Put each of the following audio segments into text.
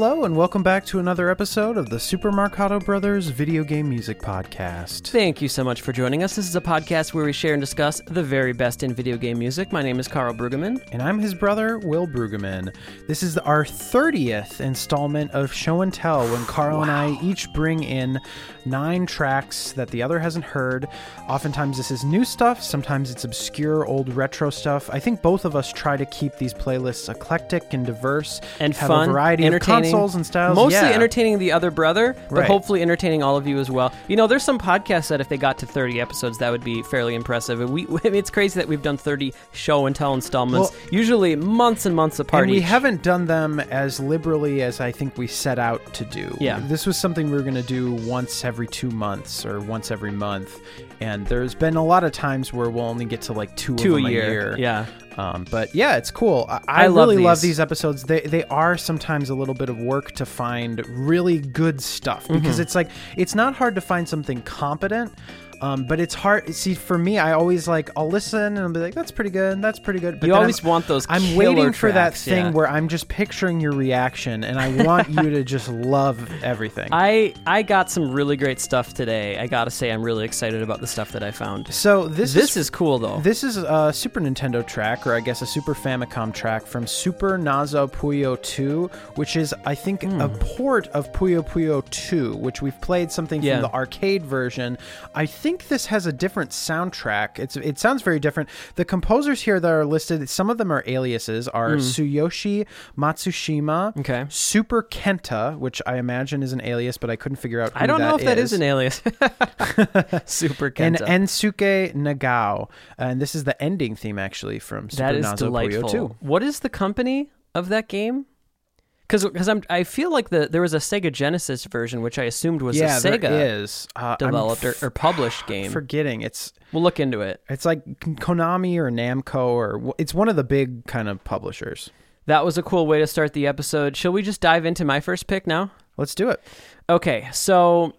Hello, and welcome back to another episode of the Super Marcato Brothers Video Game Music Podcast. Thank you so much for joining us. This is a podcast where we share and discuss the very best in video game music. My name is Carl Brueggemann. And I'm his brother, Will Brueggemann. This is our 30th installment of Show and Tell when Carl and I each bring in nine tracks that the other hasn't heard. Oftentimes, this is new stuff, sometimes it's obscure old retro stuff. I think both of us try to keep these playlists eclectic and diverse And have fun, a variety of consoles and styles. Mostly Yeah. entertaining the other brother, but Right. hopefully entertaining all of you as well. You know, there's some podcasts that if they got to 30 episodes, that would be fairly impressive. And we, it's crazy that we've done 30 show and tell installments, Well- usually months and months apart. And we each. haven't done them as liberally as I think we set out to do. Yeah. This was something we were going to do once every two months or once every month. And there's been a lot of times where we'll only get to like two, two a them year. Yeah. Um, but yeah, it's cool. I, I, I love really love these. these episodes. They they are sometimes a little bit of work to find really good stuff because Mm-hmm. it's like it's not hard to find something competent. Um, but it's hard. See, for me, I always like I'll listen and I'll be like, "That's pretty good. That's pretty good." But You always I'm, want those I'm waiting for that thing yeah. where I'm just picturing your reaction, and I want you to just love everything. I I got some really great stuff today. I gotta say, I'm really excited about the stuff that I found. so this This is is cool though. This is a Super Nintendo track, or I guess a Super Famicom track from Super Nazo Puyo 2, which is, I think, a Hmm. port of Puyo Puyo 2, which we've played something Yeah. from the arcade version. I think this has a different soundtrack. It's It sounds very different. The composers here that are listed, some of them are aliases, are hmm. Tsuyoshi Matsushima. Okay. Super Kenta, which I imagine is an alias, but I couldn't figure out I don't know if that is is an alias. Super Kenta and. Ensuke Nagao. And this is the ending theme actually from Super that is Nazo delightful. Puyo 2. What is the company of that game? Because I'm I feel like the there was a Sega Genesis version, which I assumed was yeah, a Sega there is. Uh, developed or, f- or published game. forgetting. It's we'll look into it. it's like Konami or Namco or it's one of the big kind of publishers. That was a cool way to start the episode. Shall we just dive into my first pick now? Let's do it. Okay, so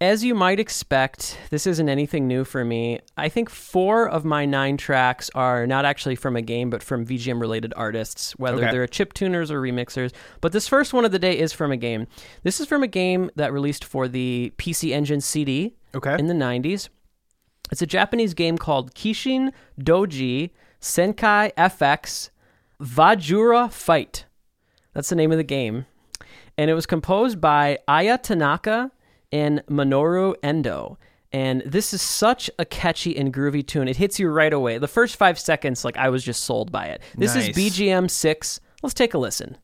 as you might expect, this isn't anything new for me. I think four of my nine tracks are not actually from a game, but from VGM related artists, whether Okay. they're chip tuners or remixers. But this first one of the day is from a game. This is from a game that released for the PC Engine CD Okay. in the 90s. It's a Japanese game called Kishin Doji Senkai FX Vajura Fight. That's the name of the game. And it was composed by Aya Tanaka and Minoru Endo. And this is such a catchy and groovy tune. It hits you right away. The first five seconds, like I was just sold by it. This Nice. is BGM 6. Let's take a listen.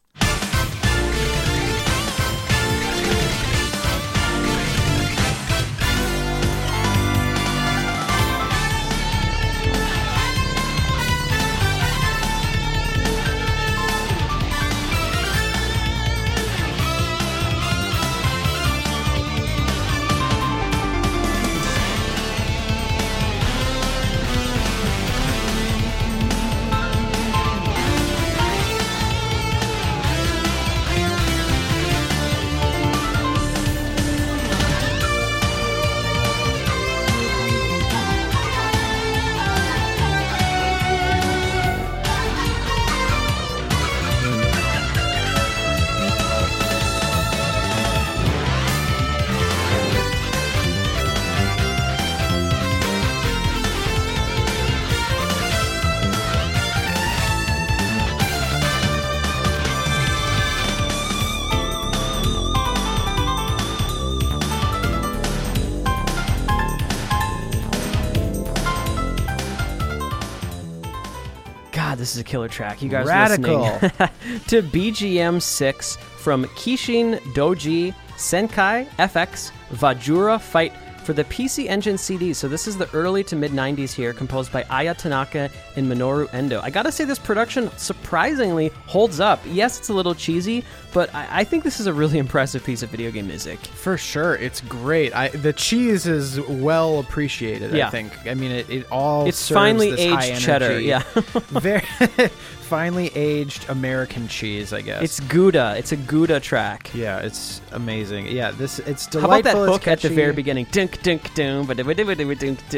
Killer track. You guys Radical. listening to BGM 6 from Kishin Doji Senkai FX Vajura Fight for the PC Engine CD. So this is the early to mid 90s here, composed by Aya Tanaka and Minoru Endo. I gotta say, this production surprisingly holds up. Yes, it's a little cheesy, but I, I think this is a really impressive piece of video game music. For sure, it's great. I the cheese is well appreciated. I think. I mean, it, it all It's finely aged cheddar, yeah. very finely aged American cheese. I guess It's Gouda. It's a Gouda track. yeah, it's amazing. Yeah, this it's delightful. How about that hook at the very beginning? Dink, dink, doom, but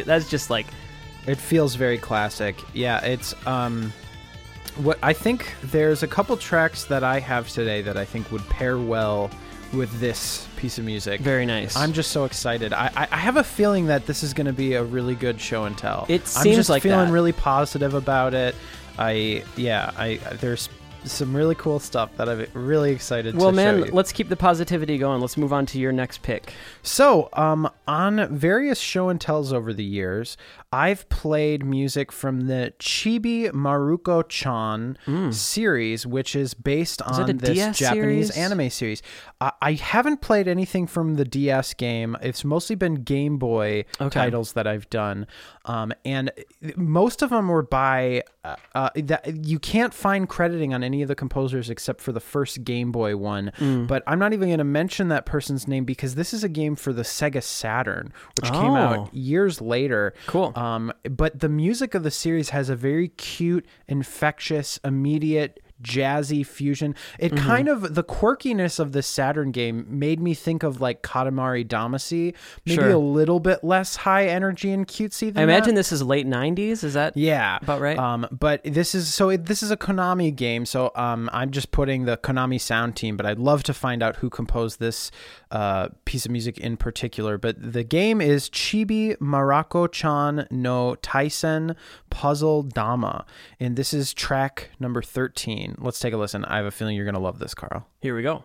that's just like It feels very classic. Yeah, it's um what I think there's a couple tracks that I have today that I think would pair well with this piece of music. Very nice. I'm just so excited. I, I, I have a feeling that this is going to be a really good show and tell. It I'm seems just like feeling that. really positive about it. I yeah, I there's some really cool stuff that I'm really excited well, to man, let's keep the positivity going. Let's move on to your next pick. So, um, on various show and tells over the years, I've played music from the Chibi Maruko Chan series, which is based it on this DS Japanese series? anime series. I I haven't played anything from the DS game. It's mostly been Game Boy Okay. titles that I've done, um, and most of them were by. Uh, uh, that you can't find crediting on any of the composers except for the first Game Boy one. Mm. But I'm not even going to mention that person's name because this is a game for the Sega Saturn, which came Oh. out years later. Cool. Um, but the music of the series has a very cute, infectious, immediate jazzy fusion. It Mm-hmm. kind of the quirkiness of the Saturn game made me think of like Katamari Damacy, maybe Sure. a little bit less high energy and cutesy than I imagine that. this is late '90s. Is that Yeah, About right. Um, but this is so it, this is a Konami game, so um, I'm just putting the Konami sound team. But I'd love to find out who composed this uh, piece of music in particular. But the game is Chibi Maruko-chan no Taisen Puzzle Dama, and this is track number 13. Let's take a listen. I have a feeling you're gonna love this, Carl. Here we go.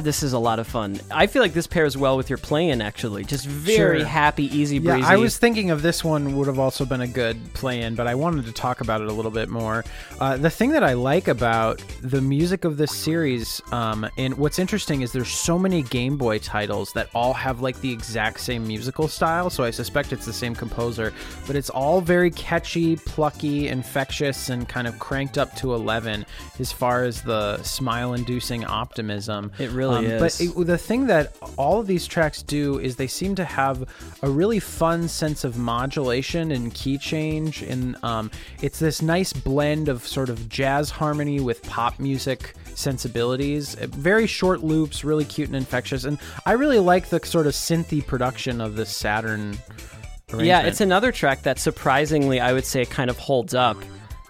God, this is a lot of fun. I feel like this pairs well with your playing. Actually, just very Sure. happy, easy Yeah, breezy. I was thinking of this one would have also been a good play-in, but I wanted to talk about it a little bit more. Uh, the thing that I like about the music of this series, um, and what's interesting is there's so many Game Boy titles that all have like the exact same musical style. So I suspect it's the same composer, but it's all very catchy, plucky, infectious, and kind of cranked up to eleven as far as the smile-inducing optimism. It really Um, But it, the thing that all of these tracks do is they seem to have a really fun sense of modulation and key change and um, it's this nice blend of sort of jazz harmony with pop music sensibilities Uh, very short loops really cute and infectious and i really like the sort of synthy production of this saturn Yeah, it's another track that surprisingly, I would say, kind of holds up.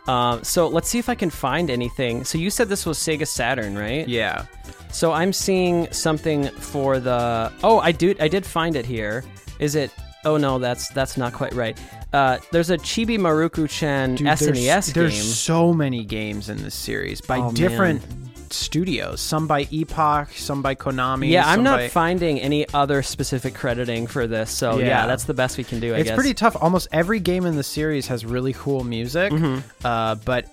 Uh, so let's see if I can find anything. So you said this was Sega Saturn, right? yeah So I'm seeing something for the. Oh, I do. I did find it here. Is it? Oh no, that's that's not quite right. Uh, there's a Chibi Maruko-chan Dude, SNES there's, there's so many games in this series by Oh, different studios some by epoch some by konami yeah, I'm not by- finding any other specific crediting for this. So yeah, Yeah. that's the best we can do. I it's guess. pretty tough. Almost every game in the series has really cool music, Mm-hmm. uh, but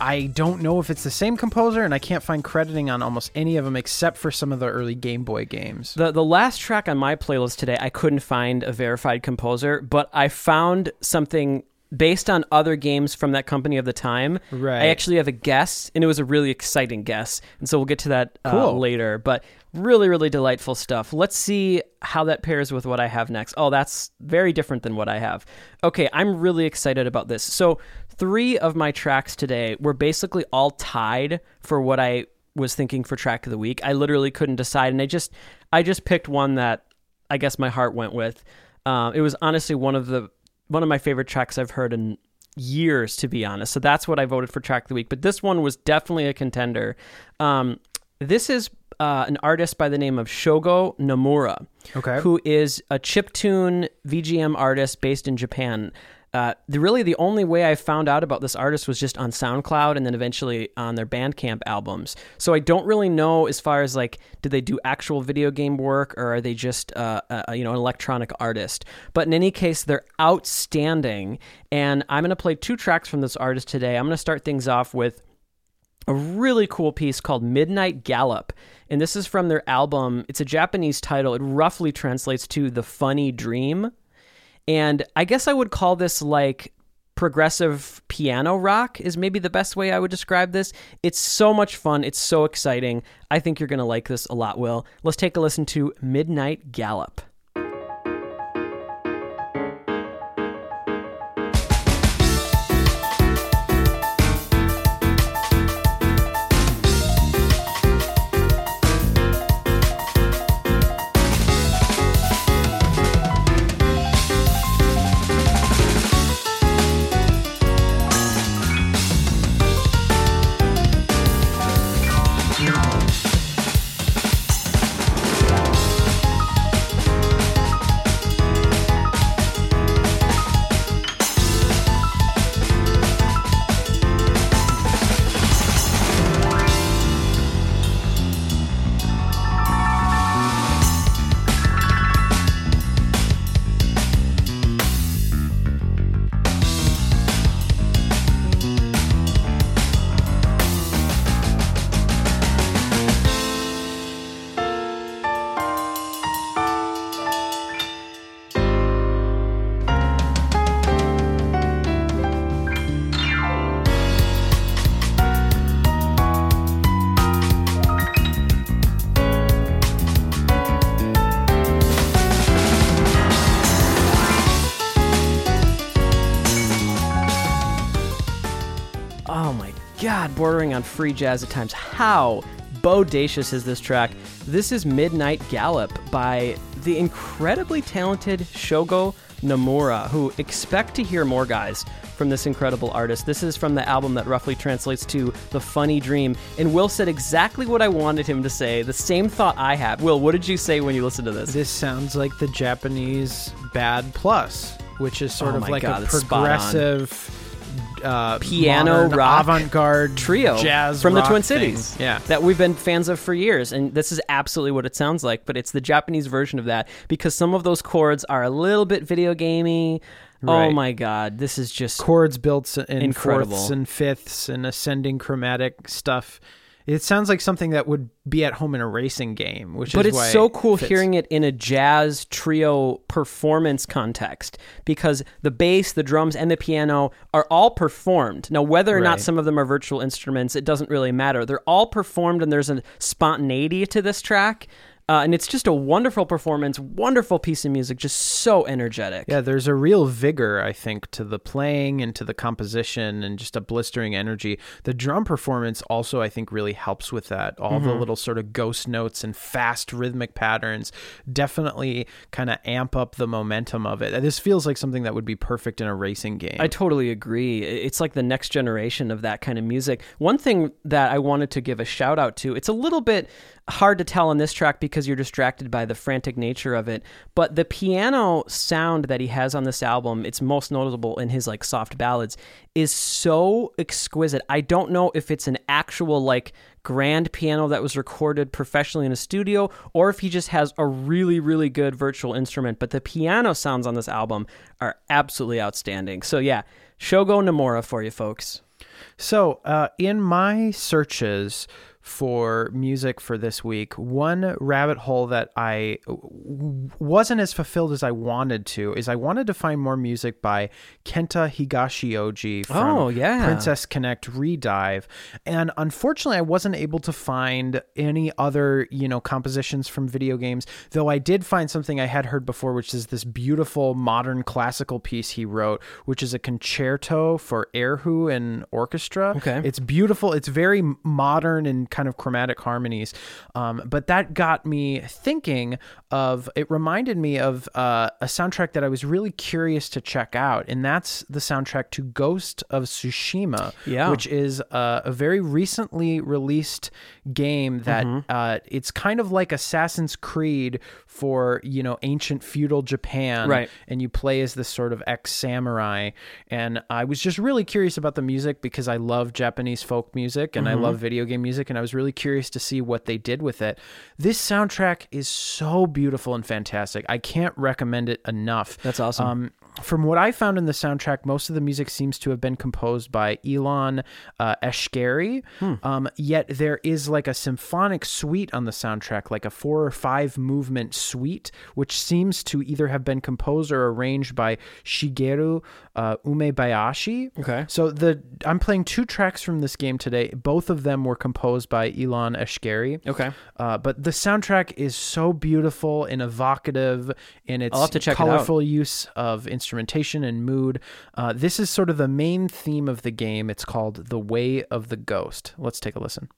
I don't know if it's the same composer, and I can't find crediting on almost any of them except for some of the early Game Boy games. The the last track on my playlist today, I couldn't find a verified composer, but I found something based on other games from that company of the time. Right. I actually have a guess, and it was a really exciting guess, and so we'll get to that uh, Cool. later. But really, really delightful stuff. Let's see how that pairs with what I have next. Oh, that's very different than what I have. Okay, I'm really excited about this. So three of my tracks today were basically all tied for what I was thinking for track of the week. I literally couldn't decide, and I just I just picked one that I guess my heart went with. Um, it was honestly one of the one of my favorite tracks I've heard in years, to be honest. So that's what I voted for track of the week. But this one was definitely a contender. Um, this is uh, an artist by the name of Shogo Nomura Okay. who is a chiptune VGM artist based in Japan. Uh, the really the only way I found out about this artist was just on SoundCloud and then eventually on their Bandcamp albums. So I don't really know as far as like did they do actual video game work or are they just uh, a, you know an electronic artist? But in any case, they're outstanding. And I'm to play two tracks from this artist today. I'm to start things off with a really cool piece called Midnight Gallop. And this is from their album. It's a Japanese title. It roughly translates to The Funny Dream. And I guess I would call this like progressive piano rock is maybe the best way I would describe this. It's so much fun. It's so exciting. I think you're going to like this a lot, Will. Let's take a listen to Midnight Gallop. Bordering on free jazz at times. How bodacious is this track? This is Midnight Gallop by the incredibly talented Shogo Nomura, who expect to hear more guys from this incredible artist. This is from the album that roughly translates to The Funny Dream. And Will said exactly what I wanted him to say, the same thought I had. Will, what did you say when you listened to this? This sounds like the Japanese Bad Plus, which is sort Oh of like God, a it's spot on. progressive uh, Piano modern rock avant-garde trio jazz from the Twin thing. Cities. Yeah, That we've been fans of for years. And this is absolutely what it sounds like, but it's the Japanese version of that because some of those chords are a little bit video gamey. Oh my god, this is just chords built in Incredible. fourths and fifths and ascending chromatic stuff. It sounds like something that would be at home in a racing game, which is but it's so cool fits. hearing it in a jazz trio performance context because the bass, the drums, and the piano are all performed. Now, whether or not some of them are virtual instruments, it doesn't really matter. They're all performed, and there's a spontaneity to this track. Uh, and it's just a wonderful performance, wonderful piece of music, just so energetic. Yeah, there's a real vigor, I think, to the playing and to the composition and just a blistering energy. The drum performance also, I think, really helps with that. All Mm-hmm. the little sort of ghost notes and fast rhythmic patterns definitely kind of amp up the momentum of it. This feels like something that would be perfect in a racing game. I totally agree. It's like the next generation of that kind of music. One thing that I wanted to give a shout out to, it's a little bit hard to tell on this track because you're distracted by the frantic nature of it, but the piano sound that he has on this album, it's most notable in his like soft ballads, is so exquisite. I don't know if it's an actual like grand piano that was recorded professionally in a studio or if he just has a really really good virtual instrument, but the piano sounds on this album are absolutely outstanding. So yeah, Shogo Nomura for you folks. So, uh, in my searches for music for this week, one rabbit hole that I w- wasn't as fulfilled as I wanted to is I wanted to find more music by Kenta Higashioji from Oh, yeah. Princess Connect Redive, and unfortunately, I wasn't able to find any other you know compositions from video games. Though I did find something I had heard before, which is this beautiful modern classical piece he wrote, which is a concerto for erhu and orchestra. Okay. It's beautiful. It's very modern and kind of chromatic harmonies. Um, but that got me thinking of. It reminded me of uh, a soundtrack that I was really curious to check out, and that's the soundtrack to Ghost of Tsushima, Yeah. which is uh, a very recently released game that Mm-hmm. uh, it's kind of like Assassin's Creed for you know ancient feudal Japan, Right. And you play as this sort of ex samurai. And I was just really curious about the music because I love Japanese folk music and Mm-hmm. I love video game music, and I was really curious to see what they did with it. This soundtrack is so beautiful and fantastic. I can't recommend it enough. That's awesome. Um, from what I found in the soundtrack, most of the music seems to have been composed by Ilan uh, Eshkeri. Hmm. Um, yet there is like a symphonic suite on the soundtrack, like a four or five movement suite, which seems to either have been composed or arranged by Shigeru uh, Umebayashi. Okay. So the I'm playing two tracks from this game today. Both of them were composed by Ilan Eshkeri. Okay. Uh, but the soundtrack is so beautiful and evocative in its check it colorful use of instrumentation and mood. Uh, this is sort of the main theme of the game. It's called The Way of the Ghost. Let's take a listen.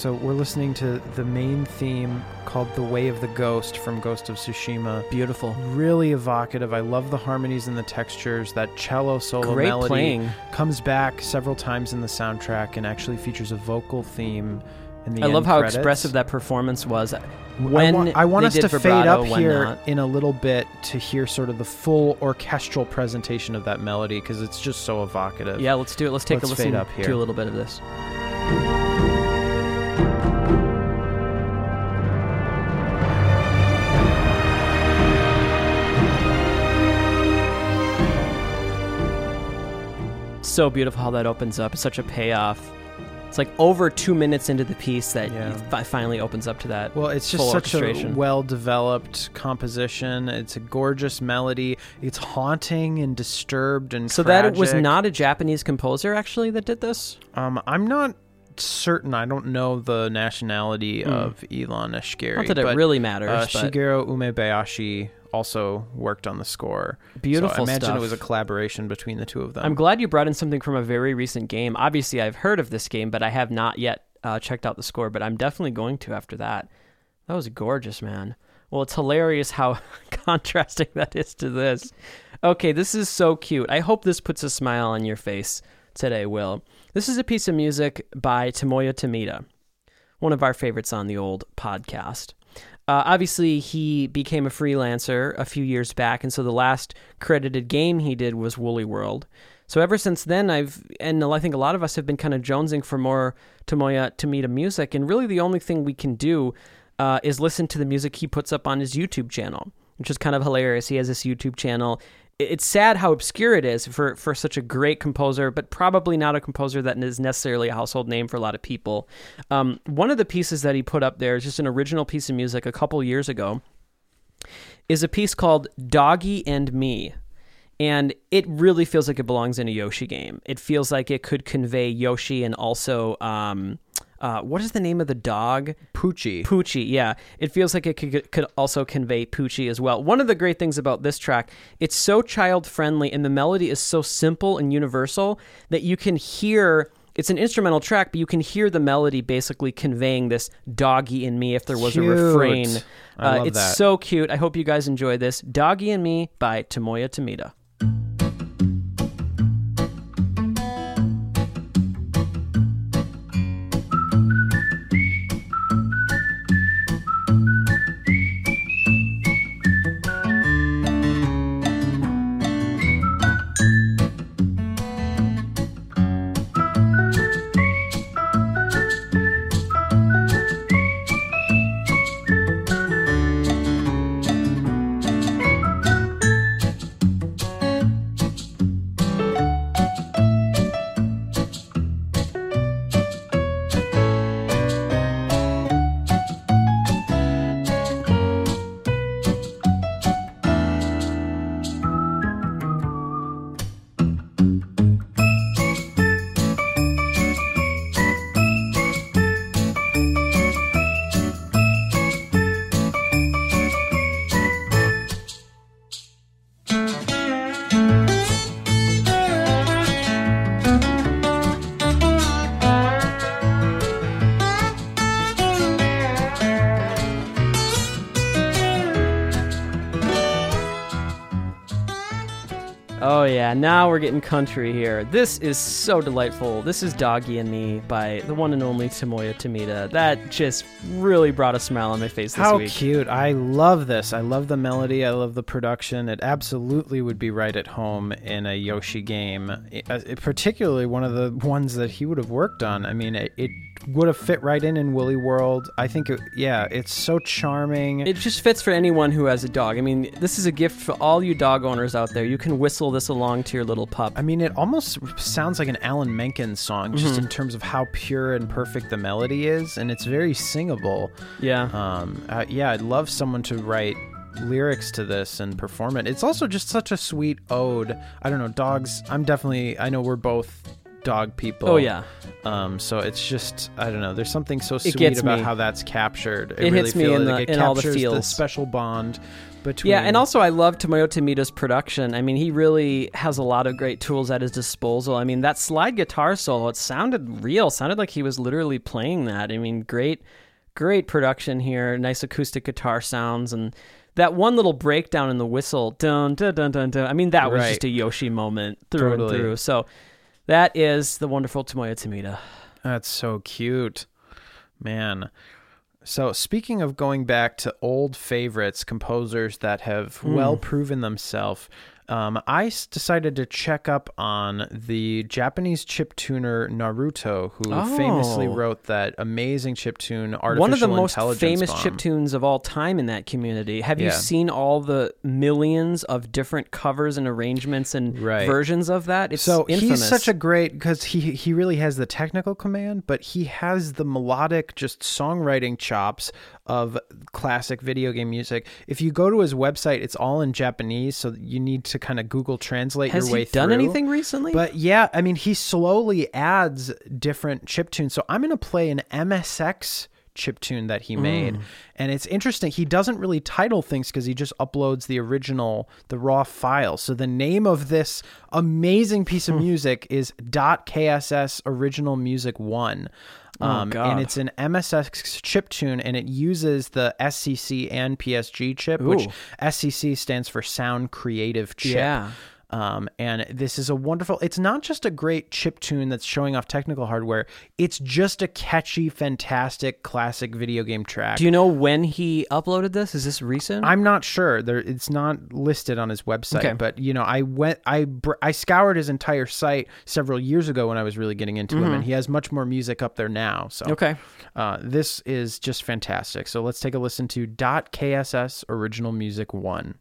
So we're listening to the main theme called The Way of the Ghost from Ghost of Tsushima. Beautiful. Really evocative. I love the harmonies and the textures. That cello solo Great melody playing. comes back several times in the soundtrack and actually features a vocal theme in the I love how credits. expressive that performance was. I When want, I want us to fade up here not. in a little bit to hear sort of the full orchestral presentation of that melody because it's just so evocative. Yeah, let's do it. Let's take Let's a fade listen up here. to a little bit of this. So beautiful how that opens up. It's such a payoff. It's like over two minutes into the piece that Yeah. fi- finally opens up to that. Well, it's just full such a orchestration. well developed composition. It's a gorgeous melody. It's haunting and disturbed and so that it was tragic. not a Japanese composer actually that did this. Um, I'm not certain. I don't know the nationality of Ilan. Hmm. Not that it but, really matters. Uh, but Shigeru Umebayashi also worked on the score. Beautiful So I imagine stuff. it was a collaboration between the two of them. I'm glad you brought in something from a very recent game. Obviously, I've heard of this game, but I have not yet uh, checked out the score. But I'm definitely going to after that. That was gorgeous, man. Well, it's hilarious how contrasting that is to this. Okay, this is so cute. I hope this puts a smile on your face today, Will. This is a piece of music by Tomoya Tomita, one of our favorites on the old podcast. Uh, obviously, he became a freelancer a few years back, and so the last credited game he did was Woolly World. So ever since then, I've and I think a lot of us have been kind of jonesing for more Tomoya Tomita music, and really the only thing we can do uh, is listen to the music he puts up on his YouTube channel. which is kind of hilarious. He has this YouTube channel. It's sad how obscure it is for, for such a great composer, but probably not a composer that is necessarily a household name for a lot of people. Um, one of the pieces that he put up there is just an original piece of music a couple years ago is a piece called Doggy and Me. And it really feels like it belongs in a Yoshi game. It feels like it could convey Yoshi and also, um, uh, what is the name of the dog? Poochie. Poochie, yeah. It feels like it could, could also convey Poochie as well. One of the great things about this track, it's so child friendly and the melody is so simple and universal that you can hear. It's an instrumental track, but you can hear the melody basically conveying this doggy in me if there was Cute. a refrain. I Uh, it's that. so cute. I hope you guys enjoy this. Doggy and Me by Tomoya Tomita. Yeah, now we're getting country here. This is so delightful. This is Doggy and Me by the one and only Tomoya Tomita. That just really brought a smile on my face this How week. cute. I love this. I love the melody. I love the production. It absolutely would be right at home in a Yoshi game, I- uh, particularly one of the ones that he would have worked on. I mean, it, it would have fit right in in Woolly World. I think, it, yeah, it's so charming. It just fits for anyone who has a dog. I mean, this is a gift for all you dog owners out there. You can whistle this along to your little pup. I mean, it almost sounds like an Alan Menken song, just Mm-hmm. in terms of how pure and perfect the melody is, and it's very singable. Yeah. Um, uh, yeah, I'd love someone to write lyrics to this and perform it. It's also just such a sweet ode. I don't know, dogs. I'm definitely. I know we're both dog people. Oh yeah. Um, so it's just I don't know. There's something so sweet about me. how that's captured. It really hits me in like the- it in all the captures feels. special bond between. Yeah, and also I love Tomoya Tomita's production. I mean, he really has a lot of great tools at his disposal. I mean, that slide guitar solo, it sounded real. Sounded like he was literally playing that. I mean, great great production here. Nice acoustic guitar sounds and that one little breakdown in the whistle, dun dun dun dun dun. I mean, that was Right. just a Yoshi moment through Totally. and through. So that is the wonderful Tomoya Tomita. That's so cute. Man. So, speaking of going back to old favorites, composers that have Hmm. well proven themselves, um, I decided to check up on the Japanese chip tuner Naruto, who Oh. famously wrote that amazing chip tune, Artificial One of the most famous chip tunes of all time in that community. Have you seen all the millions of different covers and arrangements and Right. versions of that? It's so infamous. he's such a great because he he really has the technical command, but he has the melodic, just songwriting chops of classic video game music. If you go to his website, it's all in Japanese, so you need to kind of Google Translate Has your way he done through. anything recently? But yeah, I mean, he slowly adds different chip tunes. So I'm going to play an MSX chip tune that he made. Mm. And it's interesting. He doesn't really title things because he just uploads the original, the raw file. So the name of this amazing piece Hmm. of music is .kss original music 1. Um, Oh, and it's an MSX chip tune, and it uses the SCC and PSG chip, which SCC stands for Sound Creative Chip. Yeah. Um, and this is a wonderful. It's not just a great chip tune that's showing off technical hardware. It's just a catchy, fantastic, classic video game track. Do you know when he uploaded this? Is this recent? I'm not sure. There, it's not listed on his website. Okay. But you know, I went, I, br- I scoured his entire site several years ago when I was really getting into him, and he has much more music up there now. So Mm-hmm. okay. uh, this is just fantastic. So let's take a listen to Dot KSS Original Music One.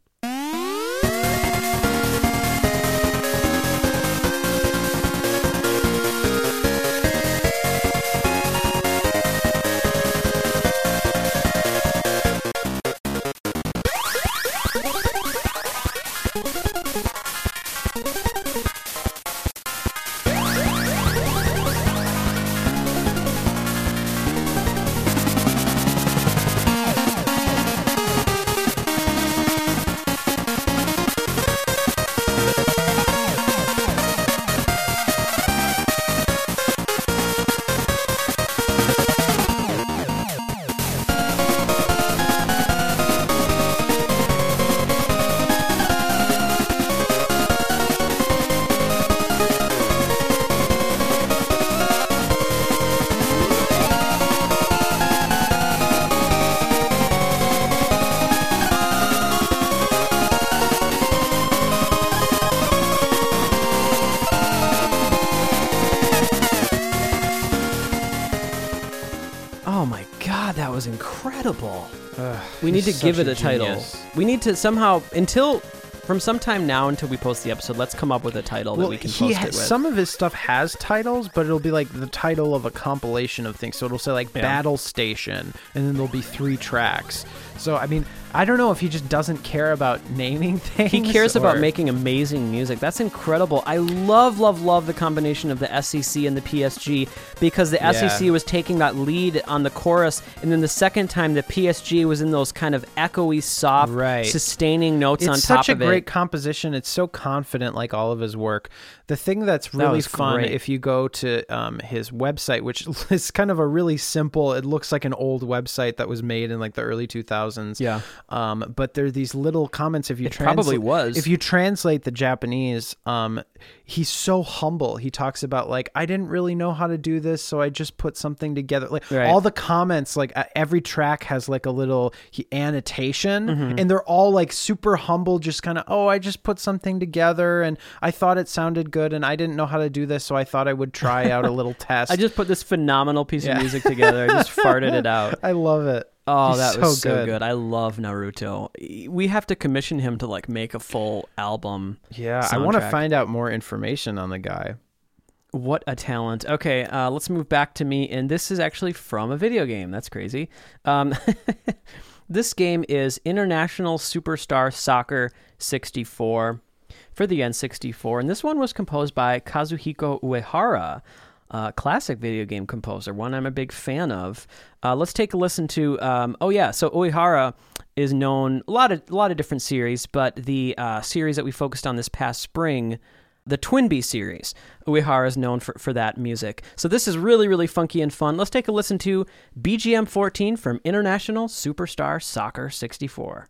Give it a a title. We need to somehow until from sometime now until we post the episode. Let's come up with a title that we can post ha- it with. some of his stuff has titles, but it'll be like the title of a compilation of things. So it'll say like Yeah. Battle Station, and then there'll be three tracks. So I mean, I don't know if he just doesn't care about naming things. he cares about making amazing music. That's incredible. I love, love, love the combination of the SCC and the PSG because the Yeah. SCC was taking that lead on the chorus, and then the second time the PSG was in those kind of echoey, soft, Right. sustaining notes It's on top of it. It's such a great composition. It's so confident, like all of his work. The thing that's really was fun, great. if you go to um, his website, which is kind of a really simple, it looks like an old website that was made in like the early 2000s. Yeah. Um, but there are these little comments. If you It probably was. If you translate the Japanese, um, he's so humble. He talks about like I didn't really know how to do this, so I just put something together. Like Right. all the comments, like uh, every track has like a little he- annotation, Mm-hmm. and they're all like super humble. Just kind of oh, I just put something together, and I thought it sounded good, and I didn't know how to do this, so I thought I would try out a little test. I just put this phenomenal piece Yeah. of music together. I just farted it out. I love it. Oh, He's that was so so good. good. I love Naruto. We have to commission him to like make a full album. Yeah, I want to find out more information on the guy. What a talent. Okay, uh, let's move back to me. And this is actually from a video game. That's crazy. Um, this game is International Superstar Soccer 64 for the N64. And this one was composed by Kazuhiko Uehara, a classic video game composer, one I'm a big fan of. Uh, let's take a listen to. Um, oh, yeah. So Uehara is known a lot of a lot of different series, but the uh, series that we focused on this past spring the Twinbee series. Uehara is known for, for that music. So this is really, really funky and fun. Let's take a listen to BGM 14 from International Superstar Soccer 64.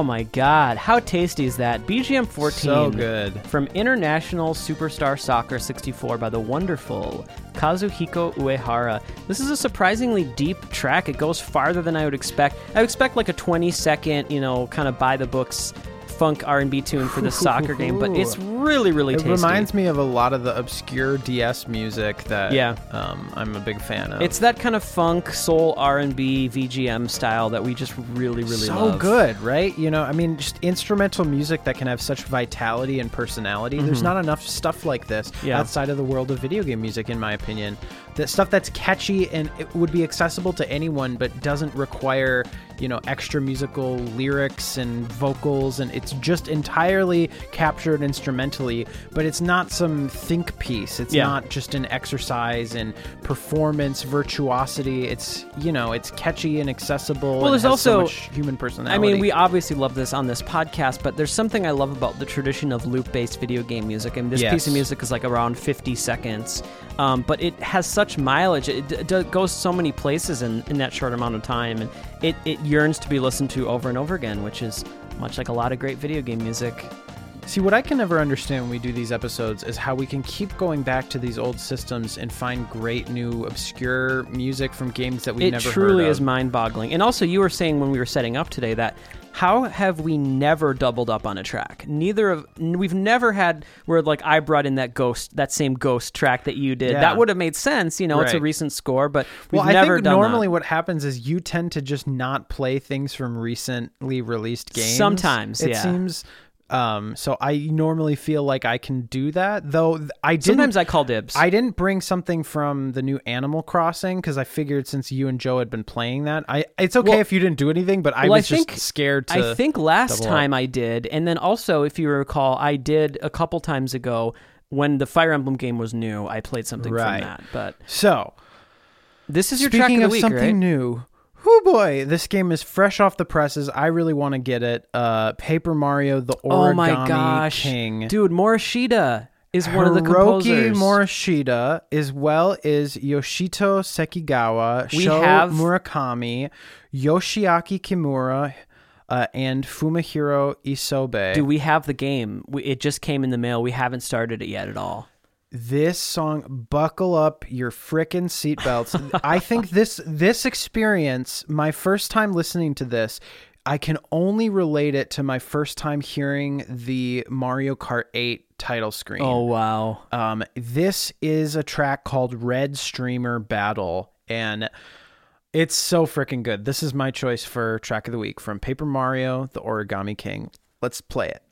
Oh my god, how tasty is that? BGM 14. So good. From International Superstar Soccer 64 by the wonderful Kazuhiko Uehara. This is a surprisingly deep track. It goes farther than I would expect. I would expect like a 20 second, you know, kind of by the books funk R&B tune for the soccer game, but it's really really It tasty. reminds me of a lot of the obscure DS music that Yeah. um, I'm a big fan of. It's that kind of funk, soul, R&B, VGM style that we just really really so love. good, right? You know, I mean, just instrumental music that can have such vitality and personality. There's not enough stuff like this Mm-hmm. Yeah. outside of the world of video game music, in my opinion. That stuff that's catchy and it would be accessible to anyone, but doesn't require you know extra musical lyrics and vocals, and it's just entirely captured instrumentally. But it's not some think piece. It's Yeah. not just an exercise in performance virtuosity. It's you know, it's catchy and accessible. Well, and there's so also- much human personality. I mean, we obviously love this on this podcast, but there's something I love about the tradition of loop-based video game music. And this piece of music is like around 50 seconds, um, but it has such mileage. It, d- d- goes so many places in, in that short amount of time, and it, it yearns to be listened to over and over again, which is much like a lot of great video game music. See, what I can never understand when we do these episodes is how we can keep going back to these old systems and find great new obscure music from games that we've it never truly is mind-boggling. And also, you were saying when we were setting up today that how have we never doubled up on a track? Neither of we've never had where like I brought in that ghost, that same ghost track that you did. Yeah. That would have made sense. You know, it's a recent score, but we've well, I never think done normally that. what happens is you tend to just not play things from recently released games. Sometimes, it yeah. seems. Um, so I normally feel like I can do that, though. th- I didn't. Sometimes I call dibs. I didn't bring something from the new Animal Crossing because I figured since you and Joe had been playing that, I it's okay Well- if you didn't do anything, but I Well, I was just think- scared to. I think last double up. time I did, and then also if you recall, I did a couple times ago when the Fire Emblem game was new. I played something Right. from that, but so. this is your track of of the week, something right? new, oh boy, this game is fresh off the presses. I really want to get it. Uh, Paper Mario: The Origami oh my gosh, King. dude, Morishita is one of the composers. Morishita, as well as Yoshito Sekigawa, We Sho have- Murakami, Yoshiaki Kimura, uh, and Fumihiro Isobe. Do we have the game? We, it just came in the mail. We haven't started it yet at all. This song buckle up your frickin' seatbelts. I think this this experience my first time listening to this i can only relate it to my first time hearing the mario kart 8 title screen. Oh wow. um, this is a track called red streamer battle and it's so freaking good. This is my choice for track of the week from paper mario the origami king. Let's play it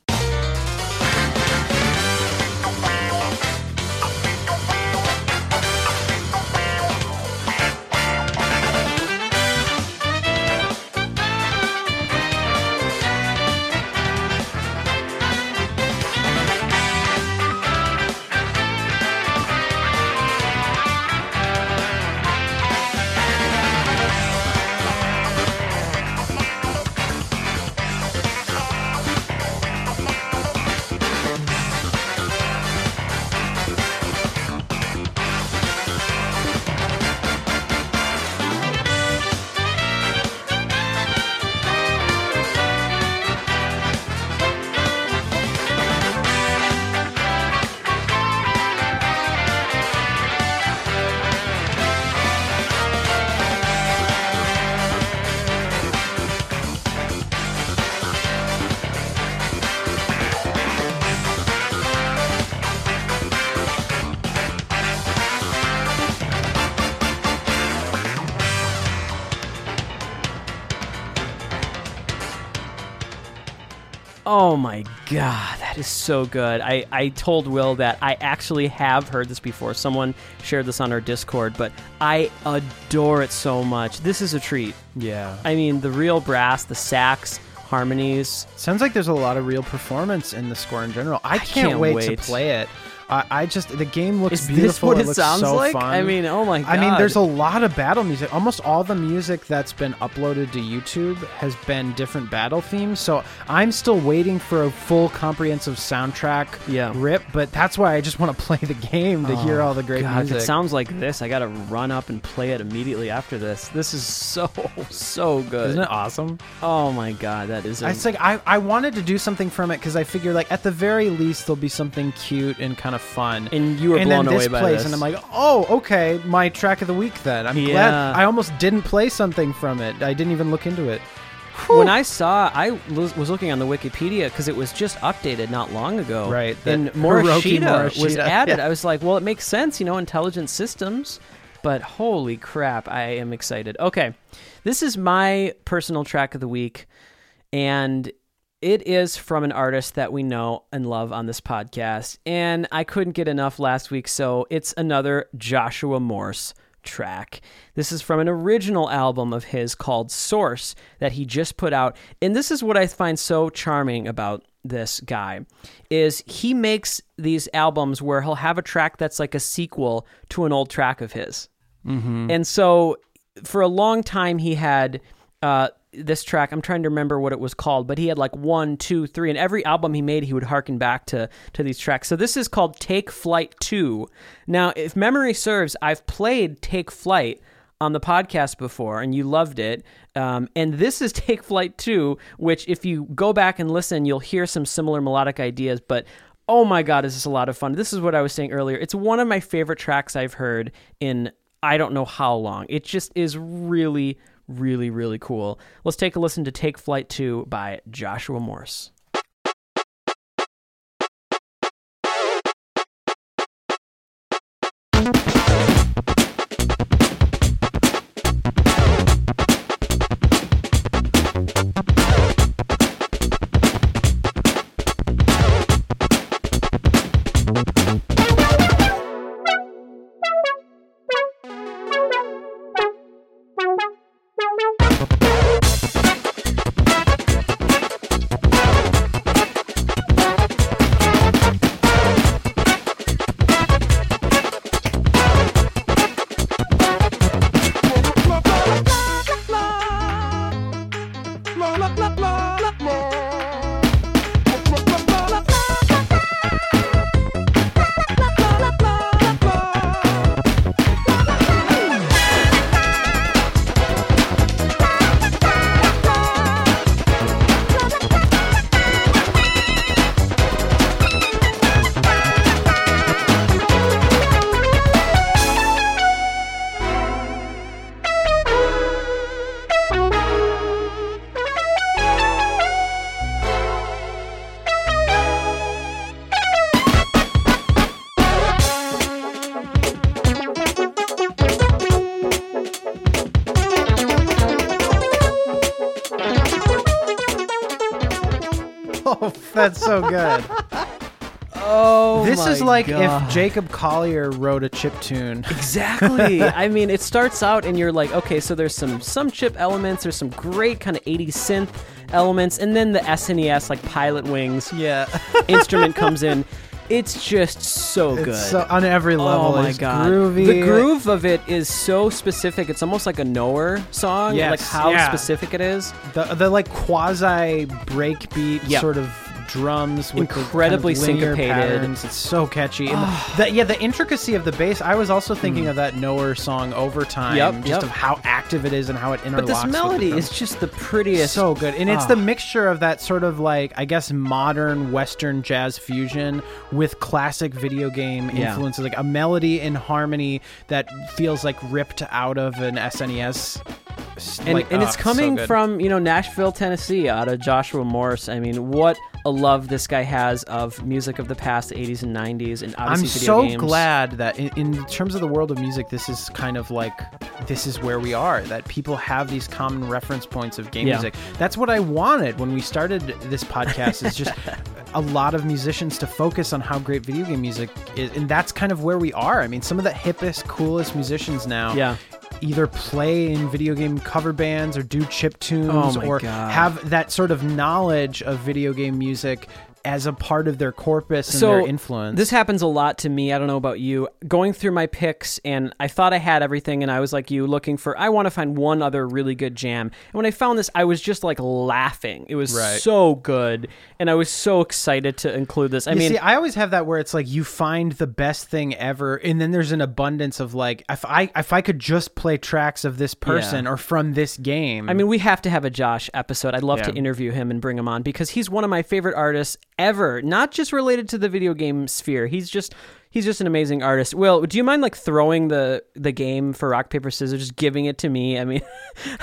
Oh my god, that is so good. I, I told Will that I actually have heard this before. Someone shared this on our Discord, but I adore it so much. This is a treat. yeah I mean, the real brass, the sax, harmonies. Sounds like there's a lot of real performance in the score in general. I, can't, can't wait, wait. to play it. I, I just the game looks Is beautiful. this what it, looks sounds so like? Fun. I mean, oh my god. I mean, there's a lot of battle music. Almost all the music that's been uploaded to YouTube has been different battle themes. So I'm still waiting for a full comprehensive soundtrack Yeah. rip. But that's why I just want to play the game to hear oh all the great Oh, God, if music. it sounds like this, I gotta run up and play it immediately after this. This is so so good. Isn't it awesome? Oh my god, that is. A, It's like I, I wanted to do something from it because I figure like at the very least there'll be something cute and kind of fun. and you were and blown away by plays, this. and I'm like, oh, okay, my track of the week. Then I'm Yeah. glad I almost didn't play something from it. I didn't even look into it. when I saw, I was looking on the Wikipedia because it was just updated not long ago. Right, And Hiroki Morishita, was added. yeah. I was like, well, it makes sense, you know, intelligent systems. But holy crap, I am excited. Okay, this is my personal track of the week, and it is from an artist that we know and love on this podcast. And I couldn't get enough last week, so it's another Joshua Morse track. This is from an original album of his called Source that he just put out. And this is what I find so charming about this guy is he makes these albums where he'll have a track that's like a sequel to an old track of his. And so for a long time he had uh, this track. I'm trying to remember what it was called, but he had like one, two, three, and every album he made, he would harken back to to these tracks. So this is called Take Flight Two. Now, if memory serves, I've played Take Flight on the podcast before, and you loved it. Um, and this is Take Flight Two, which if you go back and listen, you'll hear some similar melodic ideas, but. Oh my God, is this a lot of fun? This is what I was saying earlier. It's one of my favorite tracks I've heard in I don't know how long. It just is really, really, really cool. Let's take a listen to Take Flight 2 by Joshua Morse. Like God. if Jacob Collier wrote a chip tune. Exactly. I mean, it starts out and you're like, okay, so there's some some chip elements, there's some great kind of 80s synth elements, and then the SNES like Pilotwings Yeah, instrument comes in. It's just so good. so on every oh level. Oh my it's god! groovy. The groove of it is so specific. It's almost like a knower song. Yes, like how yeah. specific it is. the the like quasi breakbeat Yep. sort of drums with Incredibly kind of syncopated. patterns. It's so catchy. And the, yeah, the intricacy of the bass. I was also thinking of that Knower song "Overtime," Hmm. Yep, just yep. of how active it is and how it interlocks. But this melody is just the prettiest. so good and it's Ah. the mixture of that sort of like i guess modern western jazz fusion with classic video game Yeah. influences like a melody and harmony that feels like ripped out of an snes and, like, and ah, it's coming good. from you know Nashville, Tennessee, out of Joshua Morse. I mean, what a love this guy has of music of the past, the 80s and 90s, and I'm so games. glad that in, in terms of the world of music, this is kind of like this is where we are. That people have these common reference points of game Yeah. music. That's what I wanted when we started this podcast. is just a lot of musicians to focus on how great video game music is, and that's kind of where we are. I mean, some of the hippest, coolest musicians now. Yeah. Either play in video game cover bands or do chip tunes Oh or God. have that sort of knowledge of video game music as a part of their corpus and So, their influence. This happens a lot to me. I don't know about you. Going through my picks, and I thought I had everything, and I was like you, looking for, I want to find one other really good jam. And when I found this, I was just like laughing. It was Right. so good, and I was so excited to include this. I you mean, see, I always have that where it's like you find the best thing ever, and then there's an abundance of like, if I if I could just play tracks of this person or from this game. I mean, we have to have a Josh episode. I'd love to interview him and bring him on because he's one of my favorite artists ever. Not just related to the video game sphere. He's just he's just an amazing artist. Will, do you mind like throwing the the game for rock paper scissors, just giving it to me? I mean,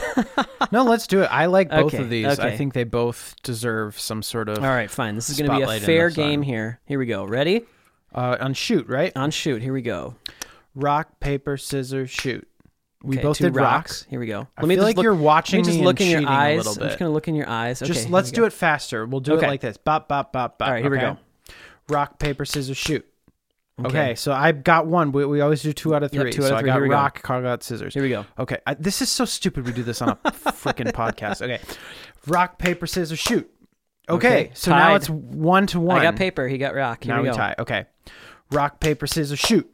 no, let's do it. I like both Okay, of these. I think they both deserve some sort of all right, fine. This is going to be a fair game here. Here we go. Ready? uh, on shoot right. On shoot. Here we go. Rock paper scissors shoot. We Okay, both did rocks. rocks. Here we go. I feel like you're watching Let me just me look in your eyes. I'm just going to look in your eyes. Okay, Just let's do it faster. We'll do Okay. it like this. Bop bop bop bop. All right, here we go. Rock paper scissors shoot. Okay, so I got one. We, we always do two out of Yep, three. two out of three. I got Here go. rock, Carl got scissors. Here we go. Okay, I, this is so stupid. We do this on a freaking podcast. Okay, rock paper scissors shoot. Okay, so now it's one to one. I got paper. He got rock. Here now we we go. tie. Okay, rock paper scissors shoot.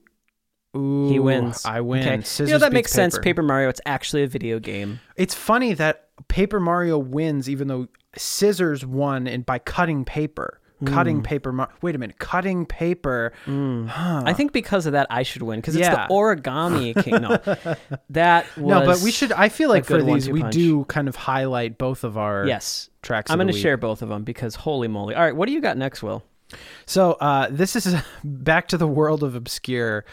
Ooh, He wins. I win. Okay. Scissors you know that makes sense. paper. Paper Mario. It's actually a video game. It's funny that Paper Mario wins, even though Scissors won, and by cutting paper. Cutting Hmm. paper. Mar- Wait a minute. Cutting paper. I think because of that, I should win because it's Yeah. the origami king. No, that was No, but we should. I feel like for these, we punch. do kind of highlight both of our Yes, tracks. I'm going to share both of them because holy moly! All right, what do you got next, Will? So uh, this is back to the world of obscure.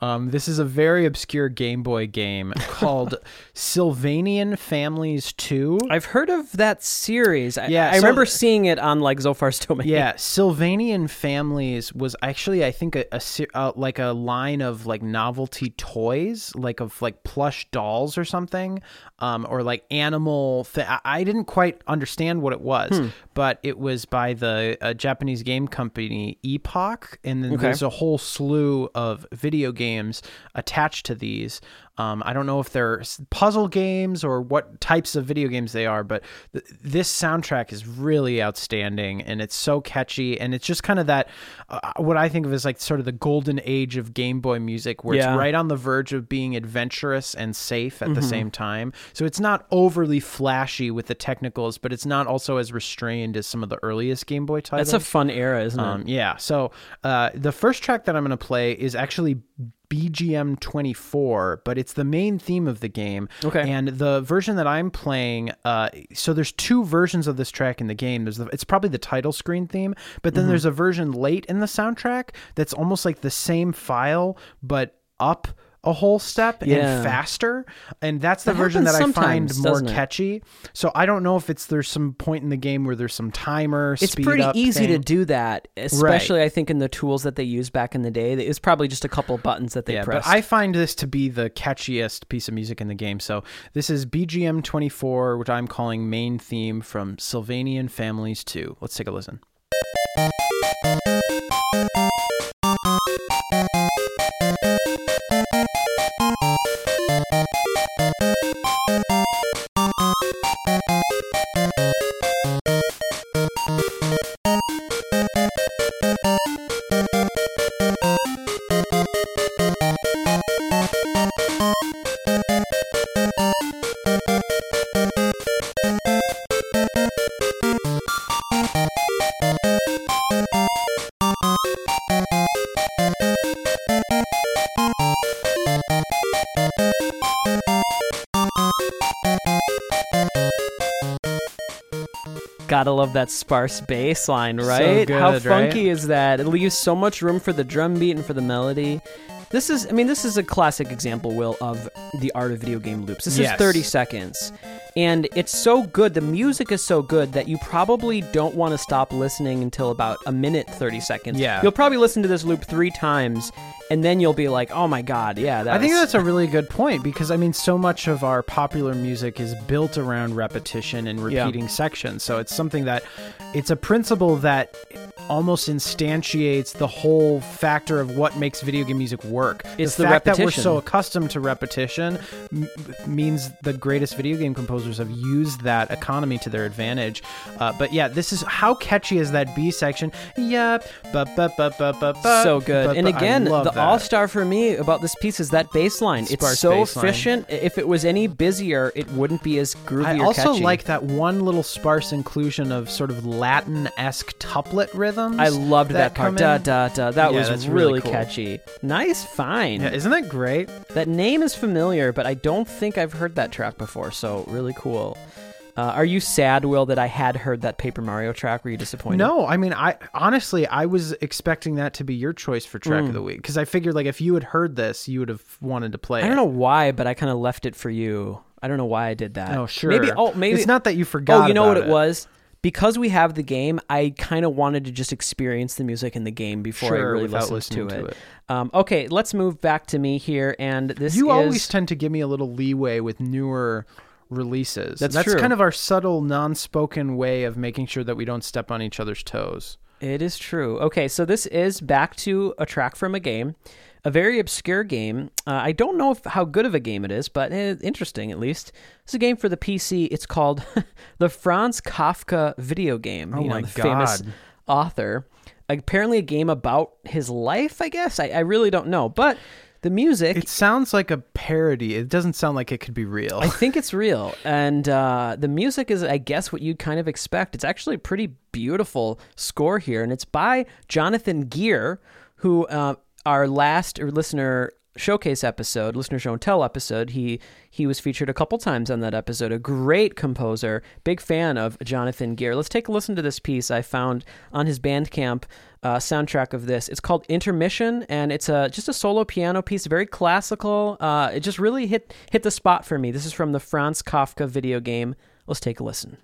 Um, this is a very obscure Game Boy game called Sylvanian Families Two. I've heard of that series. I, Yeah, I so- remember seeing it on like Zophar's domain. Yeah, Sylvanian Families was actually, I think, a, a uh, like a line of like novelty toys, like of like plush dolls or something, um, or like animal. Th- I, I didn't quite understand what it was, Hmm. But it was by the uh, Japanese game company Epoch, and then Okay. there's a whole slew of video games attached to these. Um, I don't know if they're puzzle games or what types of video games they are, but th- this soundtrack is really outstanding and it's so catchy. And it's just kind of that, uh, what I think of as like sort of the golden age of Game Boy music, where Yeah. it's right on the verge of being adventurous and safe at the Mm-hmm. same time. So it's not overly flashy with the technicals, but it's not also as restrained as some of the earliest Game Boy titles. that's a fun era, isn't Um, it? yeah. So uh, the first track that I'm going to play is actually BGM 24, but it's the main theme of the game. Okay. And the version that I'm playing, uh, so there's two versions of this track in the game. There's the, it's probably the title screen theme, but Mm-hmm. then there's a version late in the soundtrack that's almost like the same file, but up a whole step Yeah. and faster. And that's the That version that I find more it? catchy. So I don't know if it's there's some point in the game where there's some timer. It's pretty easy to do that, especially I think in the tools that they used back in the day. It's probably just a couple buttons that they yeah, pressed. but I find this to be the catchiest piece of music in the game. So this is BGM 24, which I'm calling main theme from Sylvanian Families 2. Let's take a listen. Gotta love that sparse bass line, right? good, How right? funky is that? It leaves so much room for the drum beat and for the melody. This is, I mean, this is a classic example, Will, of the art of video game loops. This Yes. is 30 seconds. And it's so good, the music is so good that you probably don't want to stop listening until about a minute 30 seconds. Yeah. You'll probably listen to this loop three times and then you'll be like, "Oh my god, yeah." That I think was- that's a really good point because I mean, so much of our popular music is built around repetition and Yeah. repeating sections. So it's something that it's a principle that almost instantiates the whole factor of what makes video game music work. It's the the fact that we're so accustomed to repetition m- means the greatest video game composers have used that economy to their advantage. Uh, but yeah, this is how catchy is that B section? Yep, so good. and again, the all star for me about this piece is that bass line. It's so bass line. efficient. If it was any busier, it wouldn't be as groovy I also catchy. like that one little sparse inclusion of sort of Latin-esque tuplet rhythms. I loved that, part. Da da da. That Yeah, was really, really cool. catchy. Nice find. Yeah, isn't that great? That name is familiar, but I don't think I've heard that track before. So really cool. Uh, are you sad, Will, that I had heard that Paper Mario track? Were you disappointed? No, I mean, I honestly, I was expecting that to be your choice for track of the week because I figured like if you had heard this, you would have wanted to play. Mm. I don't it. know why, but I kind of left it for you. I don't know why I did that. Oh, sure. Maybe. Oh, maybe it's not that you forgot. Oh, you know what about it was? Because we have the game, I kind of wanted to just experience the music in the game before I really listened to, to it. it. Um, okay, let's move back to me here, and this You is always tend to give me a little leeway with newer releases. That's That's true. kind of our subtle, non-spoken way of making sure that we don't step on each other's toes. It is true. Okay, so this is back to a track from a game, a very obscure game. Uh, I don't know if, how good of a game it is, but eh, interesting at least. It's a game for the PC. It's called the Franz Kafka video game. Oh you know, my the famous God. author. Apparently, a game about his life. I guess I, I really don't know, but the music. It sounds like a parody. It doesn't sound like it could be real. I think it's real. And uh, the music is, I guess, what you'd kind of expect. It's actually a pretty beautiful score here, and it's by Jonathan Geer, who uh, our last listener showcase episode, listener show and tell episode, he he was featured a couple times on that episode. A great composer, big fan of Jonathan Geer. Let's take a listen to this piece I found on his Bandcamp uh, soundtrack of this. It's called Intermission, and it's a just a solo piano piece, very classical. Uh, it just really hit hit the spot for me. This is from the Franz Kafka video game. Let's take a listen.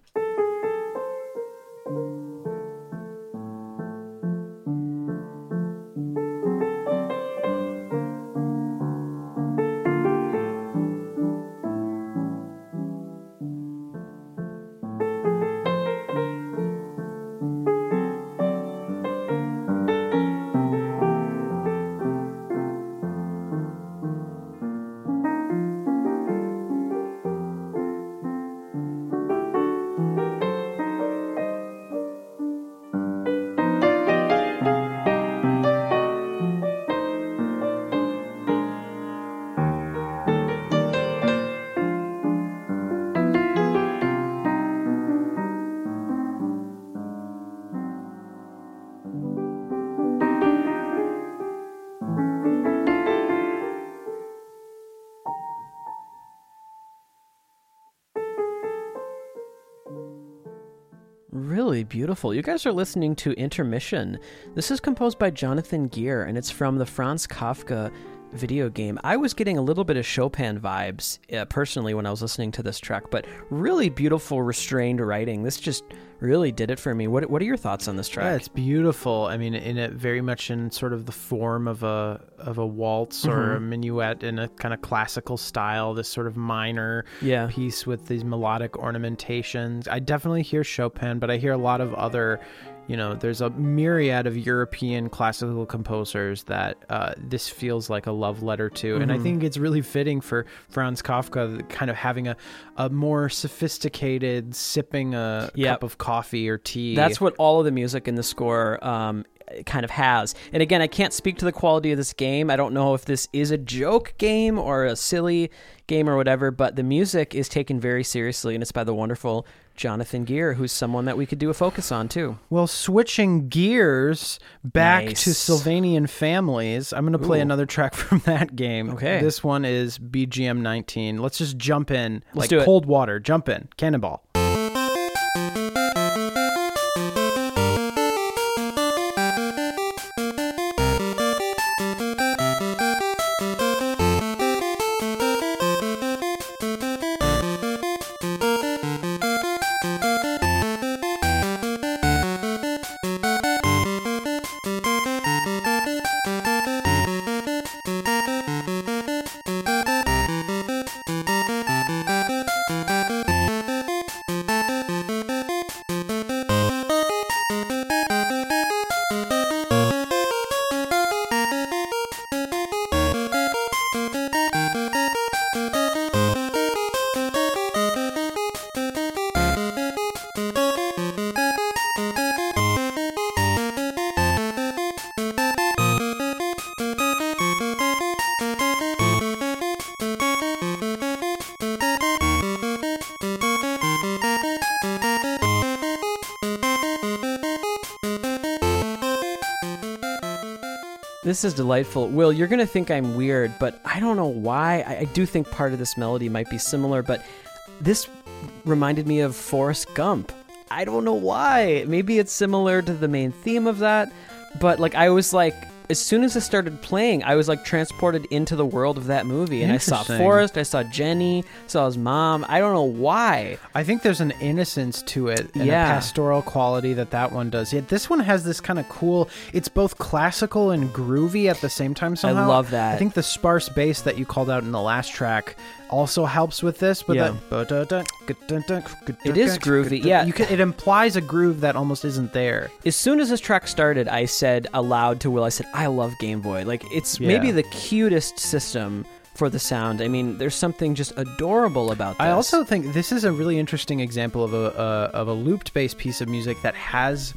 Beautiful. You guys are listening to Intermission. This is composed by Jonathan Geer, and it's from the Franz Kafka video game. I was getting a little bit of Chopin vibes uh, personally when I was listening to this track, but really beautiful, restrained writing. This just really did it for me. What What are your thoughts on this track? Yeah, it's beautiful. I mean, in it very much in sort of the form of a of a waltz or Mm-hmm. a minuet in a kind of classical style. This sort of minor Yeah. piece with these melodic ornamentations. I definitely hear Chopin, but I hear a lot of other. You know, there's a myriad of European classical composers that uh, this feels like a love letter to, and I Mm-hmm. think it's really fitting for Franz Kafka, kind of having a, a more sophisticated sipping a Yep. cup of coffee or tea. That's what all of the music in the score um, kind of has. And again, I can't speak to the quality of this game. I don't know if this is a joke game or a silly game or whatever, but the music is taken very seriously, and it's by the wonderful Jonathan Geer, who's someone that we could do a focus on too. Well, switching gears back Nice. to Sylvanian families, I'm going to play Ooh. another track from that game. Okay. This one is BGM 19. Let's just jump in Let's like do it. cold water. Jump in. Cannonball. This is delightful. Will, you're going to think I'm weird, but I don't know why. I, I do think part of this melody might be similar, but this reminded me of Forrest Gump. I don't know why. Maybe it's similar to the main theme of that, but like I was like as soon as it started playing, I was like transported into the world of that movie, and I saw Interesting. Forrest, I saw Jenny, saw his mom. I don't know why. I think there's an innocence to it and Yeah. a pastoral quality that that one does. Yet this one has this kind of cool. It's both classical and groovy at the same time. Somehow, I love that. I think the sparse bass that you called out in the last track also helps with this. But Yeah. that It is groovy, yeah. You can, it implies a groove that almost isn't there. As soon as this track started, I said aloud to Will, I said, I love Game Boy. Like, it's maybe the cutest system for the sound. I mean, there's something just adorable about this. I also think this is a really interesting example of a uh, of a looped bass piece of music that has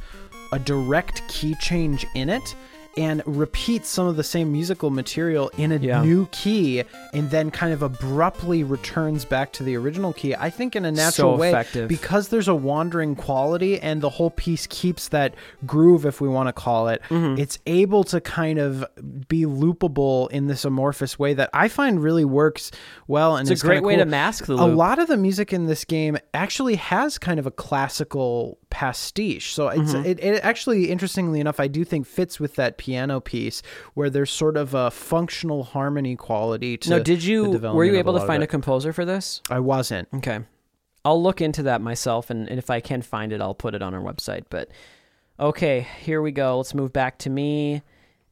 a direct key change in it and repeats some of the same musical material in a Yeah. new key and then kind of abruptly returns back to the original key. I think in a natural way effective. because there's a wandering quality and the whole piece keeps that groove if we want to call it. Mm-hmm. It's able to kind of be loopable in this amorphous way that I find really works well and it's a great way cool to mask the a lot of the music in this game actually has kind of a classical pastiche. So it's Mm-hmm. it, it actually interestingly enough I do think fits with that piano piece where there's sort of a functional harmony quality to no, did you, were you able to find a composer for this? I wasn't. Okay. I'll look into that myself, and, and if I can find it, I'll put it on our website. But okay, here we go. Let's move back to me.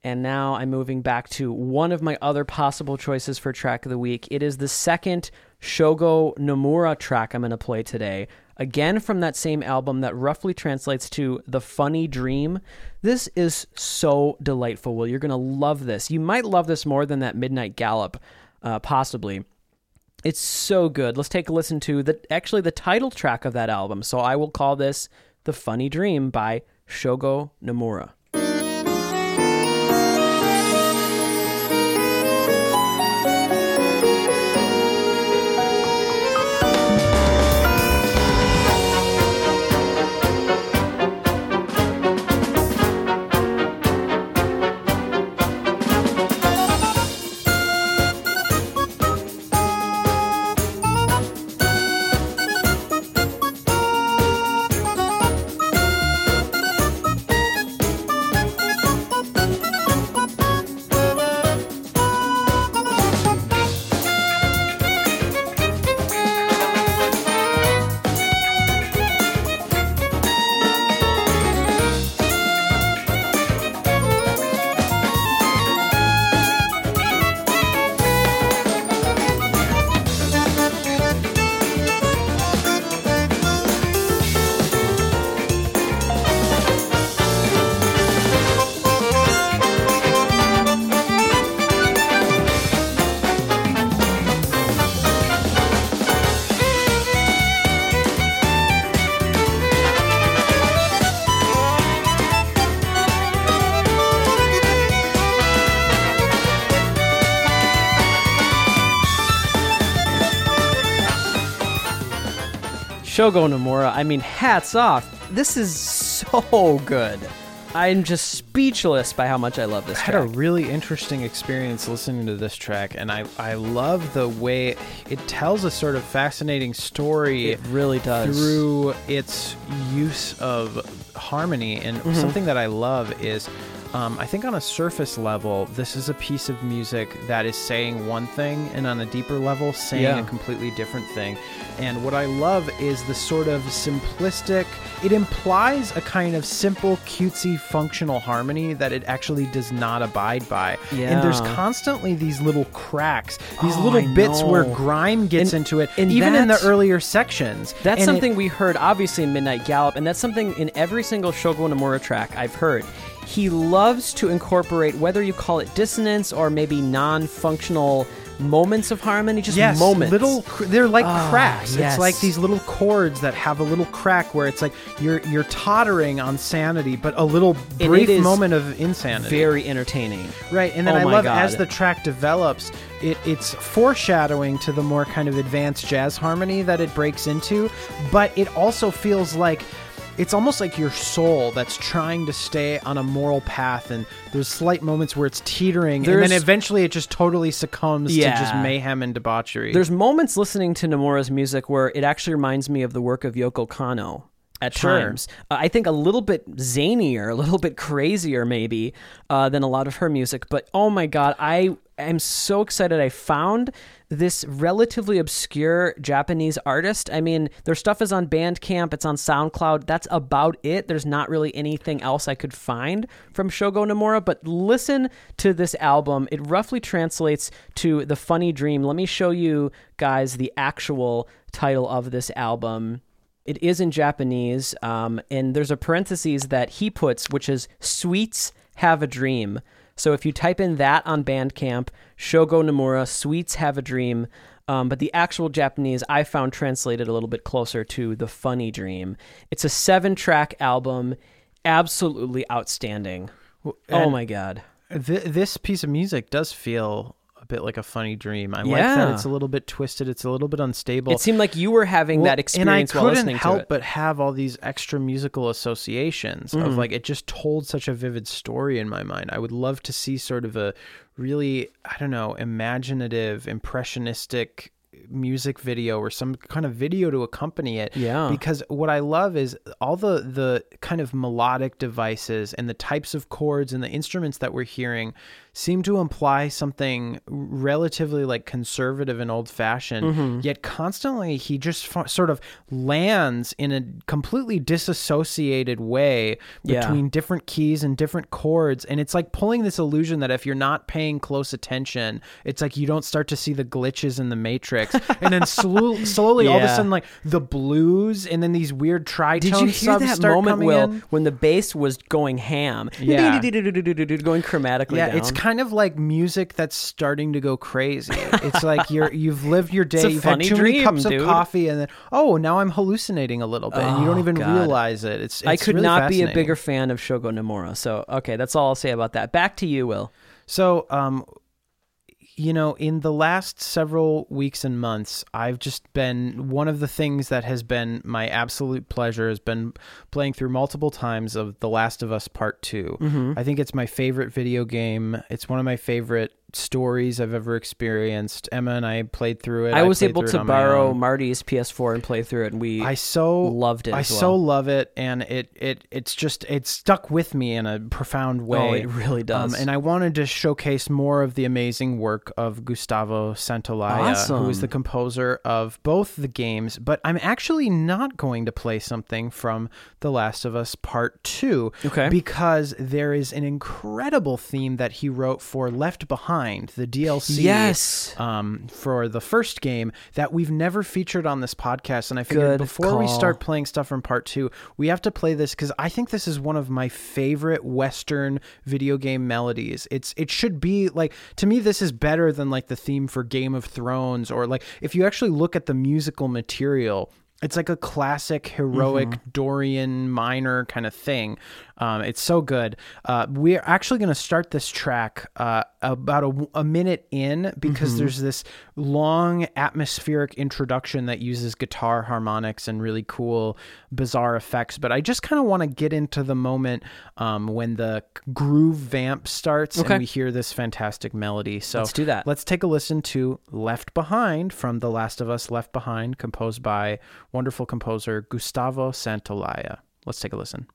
And now I'm moving back to one of my other possible choices for track of the week. It is the second Shogo Nomura track I'm going to play today. Again, from that same album that roughly translates to The Funny Dream. This is so delightful, Will. You're going to love this. You might love this more than that Midnight Gallop, uh, possibly. It's so good. Let's take a listen to the actually the title track of that album. So I will call this The Funny Dream by Shogo Nomura. Shogo Nomura, I mean, hats off. This is so good. I'm just speechless by how much I love this I had a really interesting experience listening to this track, and I, I love the way it tells a sort of fascinating story It really does. through its use of harmony. And Mm-hmm. something that I love is, um, I think on a surface level, this is a piece of music that is saying one thing, and on a deeper level, saying Yeah. a completely different thing. And what I love is the sort of simplistic, it implies a kind of simple, cutesy, functional harmony that it actually does not abide by. Yeah. And there's constantly these little cracks, these Oh, little I bits where grime gets And- into it, and even in the earlier sections. That's And it- something we heard obviously in Midnight Gallop, and that's something in every single Shogo Nomura track I've heard. He loves to incorporate whether you call it dissonance or maybe non-functional moments of harmony, just yes, moments. little they're like Ah, cracks. yes. It's like these little chords that have a little crack where it's like you're you're tottering on sanity, but a little brief moment of insanity. very entertaining. Right, and then Oh I love God. as the track develops, it, it's foreshadowing to the more kind of advanced jazz harmony that it breaks into, but it also feels like it's almost like your soul that's trying to stay on a moral path and there's slight moments where it's teetering and then eventually it just totally succumbs to just mayhem and debauchery. There's moments listening to Nomura's music where it actually reminds me of the work of Yoko Kanno at Sure. times. Uh, I think a little bit zanier, a little bit crazier maybe uh, than a lot of her music. But oh my god, I am so excited! I found this relatively obscure Japanese artist. I mean, their stuff is on Bandcamp, it's on SoundCloud. That's about it. There's not really anything else I could find from Shogo Nomura, but listen to this album. It roughly translates to The Funny Dream. Let me show you guys the actual title of this album. It is in Japanese, um, and there's a parenthesis that he puts, which is "Sweets Have a Dream." So if you type in that on Bandcamp, Shogo Nomura, "Sweets Have a Dream," um, but the actual Japanese I found translated a little bit closer to "The Funny Dream." It's a seven-track album, absolutely outstanding. oh my god! Th- this piece of music does feel a bit like a funny dream. I like that it's a little bit twisted. It's a little bit unstable. It seemed like you were having Well, that experience and I while couldn't listening help to it. but have all these extra musical associations Mm. of like it just told such a vivid story in my mind. I would love to see sort of a really I don't know imaginative, impressionistic music video or some kind of video to accompany it Yeah. because what i love is all the the kind of melodic devices and the types of chords and the instruments that we're hearing seem to imply something relatively like conservative and old fashioned Mm-hmm. yet constantly he just f- sort of lands in a completely disassociated way Yeah. between different keys and different chords and it's like pulling this illusion that if you're not paying close attention it's like you don't start to see the glitches in the matrix and then slo- slowly all of a sudden like the blues and then these weird tritone Did you hear that moment, Will, in. when the bass was going ham? Yeah. going chromatically yeah, down. it's kind of like music that's starting to go crazy. It's like you're you've lived your day, you've had too many cups dude. of coffee, and then oh, now I'm hallucinating a little bit, and you don't Oh, even God. realize it. It's, I could really not be a bigger fan of Shogo Nomura. So, okay, that's all I'll say about that. Back to you, Will. So, um, you know, in the last several weeks and months, I've just been one of the things that has been my absolute pleasure has been playing through multiple times of The Last of Us Part 2. Mm-hmm. I think it's my favorite video game. It's one of my favorite stories I've ever experienced. Emma and I played through it. I was played able to borrow. Marty's PS4 and play through it, and we I so loved it I as so love it, and it it it's just it stuck with me in a profound way. Oh, it really does. Um, and I wanted to showcase more of the amazing work of Gustavo Santaolalla, who is the composer of both the games. But I'm actually not going to play something from The Last of Us Part Two, Okay. because there is an incredible theme that he wrote for Left Behind, the DLC Yes. um, for the first game that we've never featured on this podcast. And I figured Good before we start playing stuff from part two, we have to play this because I think this is one of my favorite Western video game melodies. It's it should be like to me this is better than like the theme for Game of Thrones or like if you actually look at the musical material. It's like a classic heroic Mm-hmm. Dorian minor kind of thing. Um, it's so good. Uh, we're actually going to start this track uh, about a, a minute in because Mm-hmm. there's this long atmospheric introduction that uses guitar harmonics and really cool, bizarre effects. But I just kind of want to get into the moment um, when the groove vamp starts Okay. and we hear this fantastic melody. So Let's do that. Let's take a listen to Left Behind from The Last of Us Left Behind, composed by wonderful composer Gustavo Santaolalla. Let's take a listen.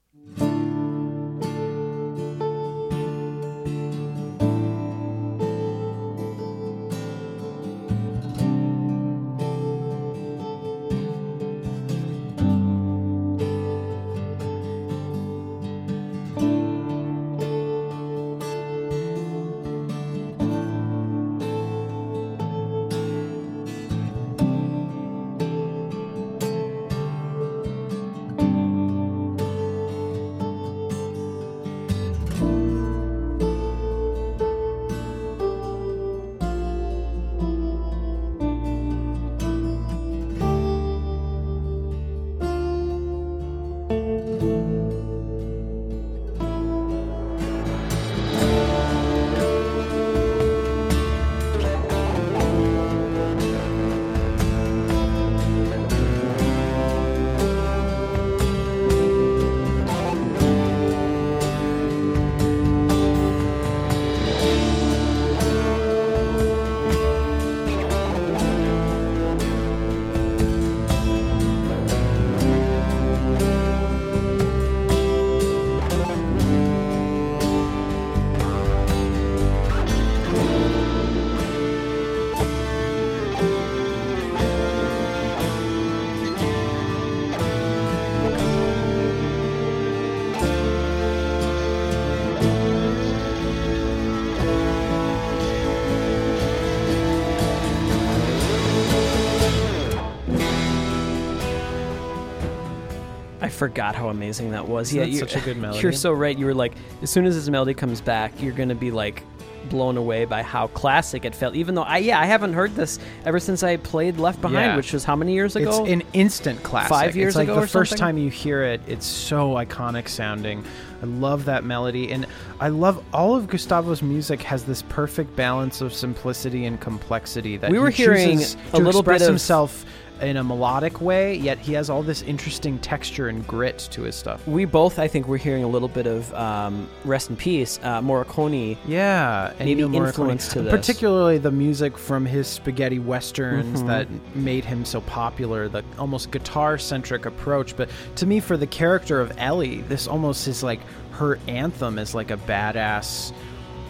Forgot how amazing that was. Isn't yeah, that such a good melody? You're so right. You were like, as soon as this melody comes back, you're gonna be like blown away by how classic it felt. Even though I yeah I haven't heard this ever since I played Left Behind, Yeah. which was how many years ago? It's an instant classic. Five years ago. it's like ago the first something? time you hear it, it's so iconic sounding. I love that melody, and I love all of Gustavo's music has this perfect balance of simplicity and complexity. That We were he hearing a little bit of- himself in a melodic way, yet he has all this interesting texture and grit to his stuff. we both, I think, we're hearing a little bit of um, rest in peace, uh, Morricone. Yeah, and Maybe influence to this. particularly the music from his spaghetti westerns Mhm. that made him so popular. The almost guitar-centric approach, but to me, for the character of Ellie, this almost is like her anthem is like a badass.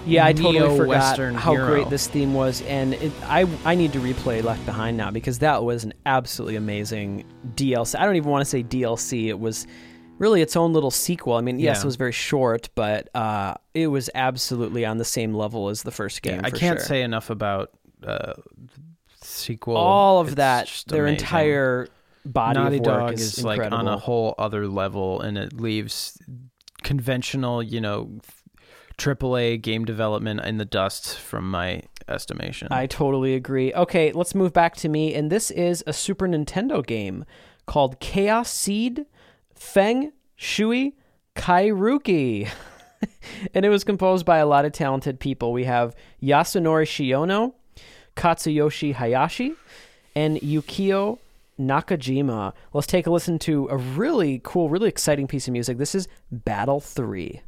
Yeah, I totally forgot how hero. great this theme was, and it, I I need to replay Left Behind now because that was an absolutely amazing DLC. I don't even want to say DLC; it was really its own little sequel. I mean, yes, Yeah. it was very short, but uh, it was absolutely on the same level as the first game. I for can't sure. say enough about uh, sequel. all of It's that. Their amazing. entire body Naughty of work Dog is, is, like incredible. on a whole other level, and it leaves conventional, you know, AAA game development in the dust, from my estimation. I totally agree. Okay, let's move back to me, and this is a Super Nintendo game called Chaos Seed Feng Shui Kairuki. and it was composed by a lot of talented people. We have Yasunori Shiono, Katsuyoshi Hayashi, and Yukio Nakajima. Let's take a listen to a really cool, really exciting piece of music. This is Battle 3.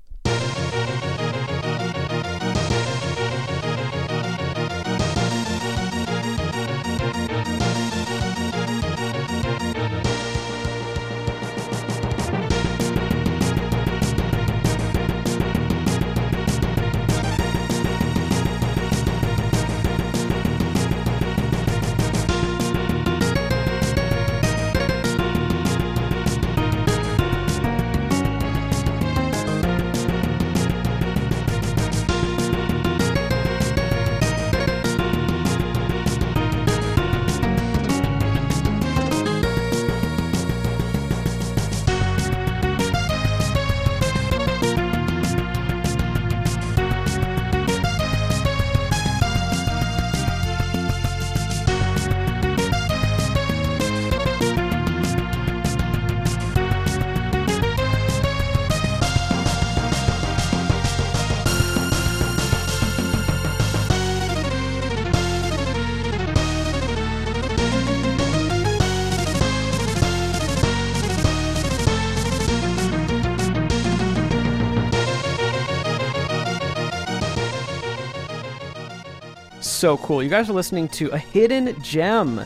So cool. You guys are listening to a hidden gem.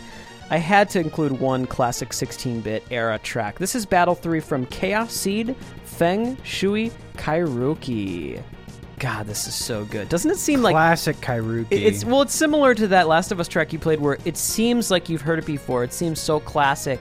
I had to include one classic 16 bit era track. This is Battle 3 from Chaos Seed, Feng Shui Kairuki. God, this is so good. Doesn't it seem like Classic Kairuki. it- it's well, it's similar to that Last of Us track you played, where it seems like you've heard it before. It seems so classic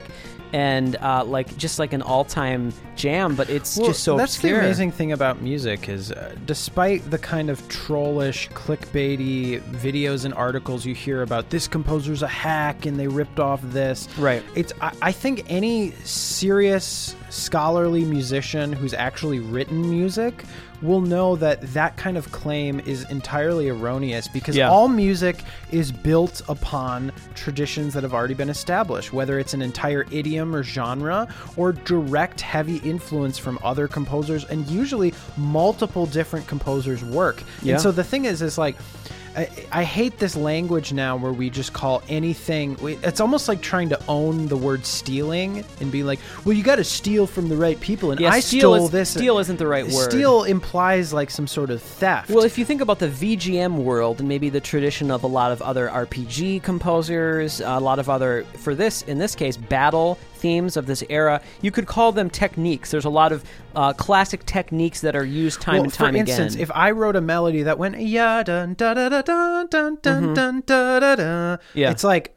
and uh, like just like an all-time jam, but it's Well, just so that's obscure. the amazing thing about music is uh, despite the kind of trollish clickbaity videos and articles you hear about this composer's a hack and they ripped off this Right. it's I, I think any serious scholarly musician who's actually written music will know that that kind of claim is entirely erroneous because Yeah. all music is built upon traditions that have already been established, whether it's an entire idiom or genre or direct heavy influence from other composers and usually multiple different composers' work. Yeah. And so the thing is, is like, I, I hate this language now where we just call anything. It's almost like trying to own the word stealing and be like, "Well, you got to steal from the right people." And Yeah, I steal stole is- this. steal isn't the right word. Steal implies like some sort of theft. Well, if you think about the VGM world and maybe the tradition of a lot of other RPG composers, a lot of other for this in this case battle themes of this era, you could call them techniques. There's a lot of uh, classic techniques that are used time well, and time again. for instance, if I wrote a melody that went ya dun da da da dun dun dun dun da da da, Mm-hmm. Yeah. it's like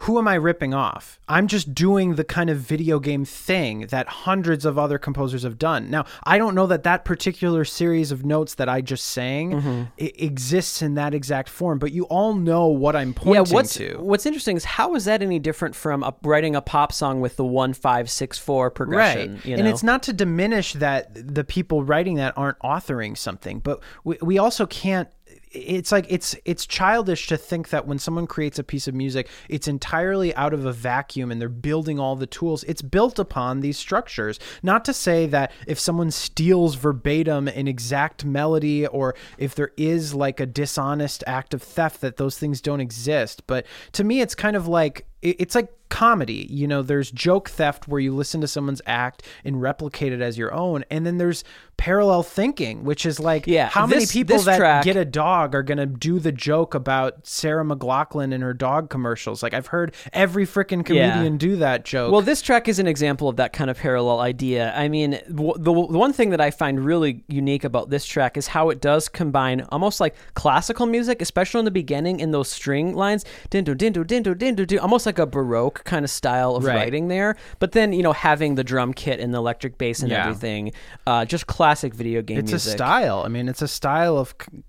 who am I ripping off? I'm just doing the kind of video game thing that hundreds of other composers have done. Now, I don't know that that particular series of notes that I just sang Mm-hmm. exists in that exact form, but you all know what I'm pointing yeah, what's to. what's interesting is how is that any different from a, writing a pop song with the one five six four progression? Right. You And it's not to diminish that the people writing that aren't authoring something, but we, we also can't it's like it's it's childish to think that when someone creates a piece of music it's entirely out of a vacuum and they're building all the tools. It's built upon these structures. Not to say that if someone steals verbatim an exact melody or if there is like a dishonest act of theft that those things don't exist. But to me it's kind of like it's like comedy. You know there's joke theft where you listen to someone's act and replicate it as your own and then there's parallel thinking which is like Yeah, how many people that track- get a dog are going to do the joke about Sarah McLachlan and her dog commercials? Like I've heard every freaking comedian do that joke. Well, this track is an example of that kind of parallel idea. I mean, w- the, the one thing that I find really unique about this track is how it does combine almost like classical music, especially in the beginning in those string lines, dindu dindu dindu dindu dindu, almost like a baroque kind of style of Right. writing there. But then you know having the drum kit and the electric bass and Yeah. everything, uh, just classic video game it's music. a style i mean it's a style of c-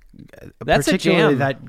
That's a particularly jam. that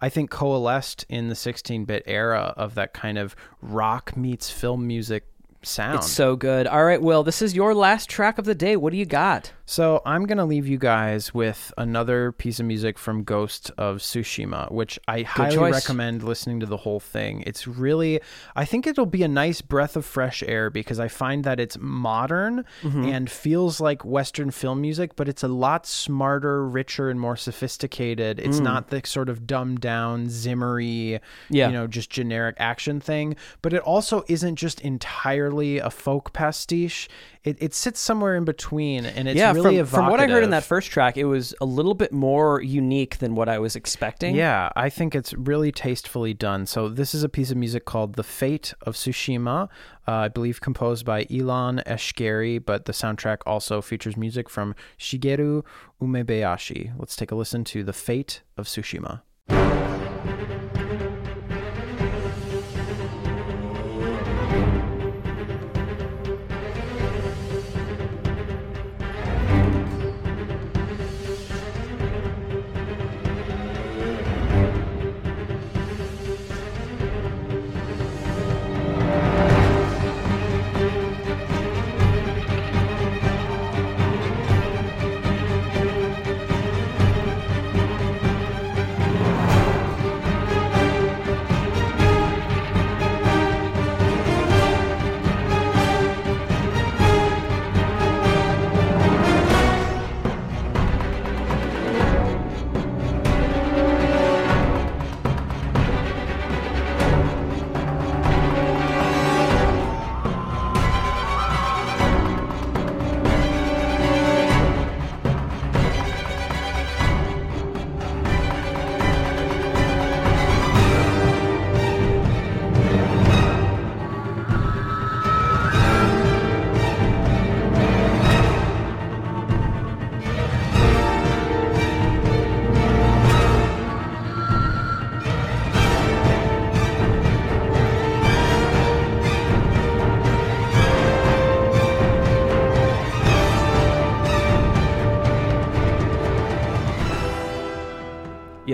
i think coalesced in the 16-bit era of that kind of rock meets film music sound It's so good. All right, Will, this is your last track of the day. What do you got? So I'm gonna leave you guys with another piece of music from Ghost of Tsushima, which I highly choice. recommend listening to the whole thing. It's really, I think it'll be a nice breath of fresh air because I find that it's modern Mm-hmm. and feels like Western film music, but it's a lot smarter, richer, and more sophisticated. It's not the sort of dumbed down, zimmery, Mm. Yeah. you know, just generic action thing. But it also isn't just entirely a folk pastiche. It, it sits somewhere in between, and it's yeah, really from, from what I heard in that first track, it was a little bit more unique than what I was expecting. Yeah, I think it's really tastefully done. So this is a piece of music called "The Fate of Tsushima," uh, I believe composed by Ilan Eshkeri, but the soundtrack also features music from Shigeru Umebayashi. Let's take a listen to "The Fate of Tsushima."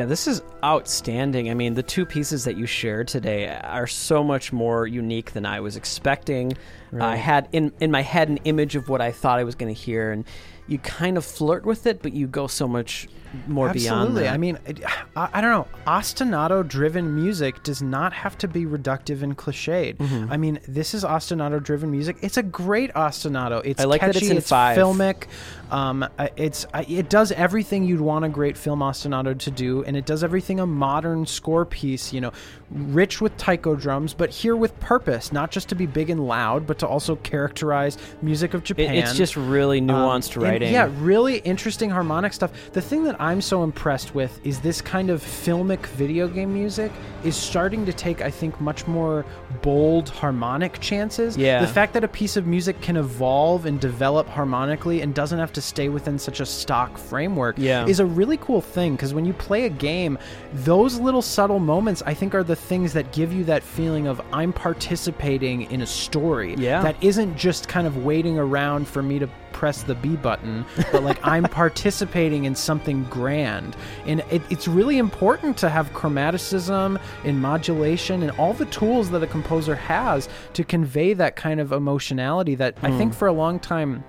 Yeah, this is outstanding. I mean, the two pieces that you shared today are so much more unique than I was expecting. I had in in my head an image of what I thought I was going to hear, and you kind of flirt with it, but you go so much more beyond Absolutely. that. I mean, it, I, I don't know. Ostinato-driven music does not have to be reductive and cliched. Mm-hmm. I mean, this is ostinato-driven music. It's a great ostinato. It's I like that catchy, it's in five. filmic. Um, it's it does everything you'd want a great film ostinato to do, and it does everything a modern score piece. You know, rich with taiko drums, but here with purpose, not just to be big and loud, but to also characterize music of It- Japan. it's just really Um, nuanced in writing. yeah, really interesting harmonic stuff. The thing that I'm so impressed with is this kind of filmic video game music is starting to take, I think, much more bold harmonic chances. Yeah. The fact that a piece of music can evolve and develop harmonically and doesn't have to stay within such a stock framework Yeah. is a really cool thing because when you play a game, those little subtle moments, I think, are the things that give you that feeling of I'm participating in a story Yeah. that isn't just kind of waiting around for me to press the B button, but like I'm participating in something grand. And it, it's really important to have chromaticism and modulation and all the tools that a composer has to convey that kind of emotionality that I think hmm. for a long time,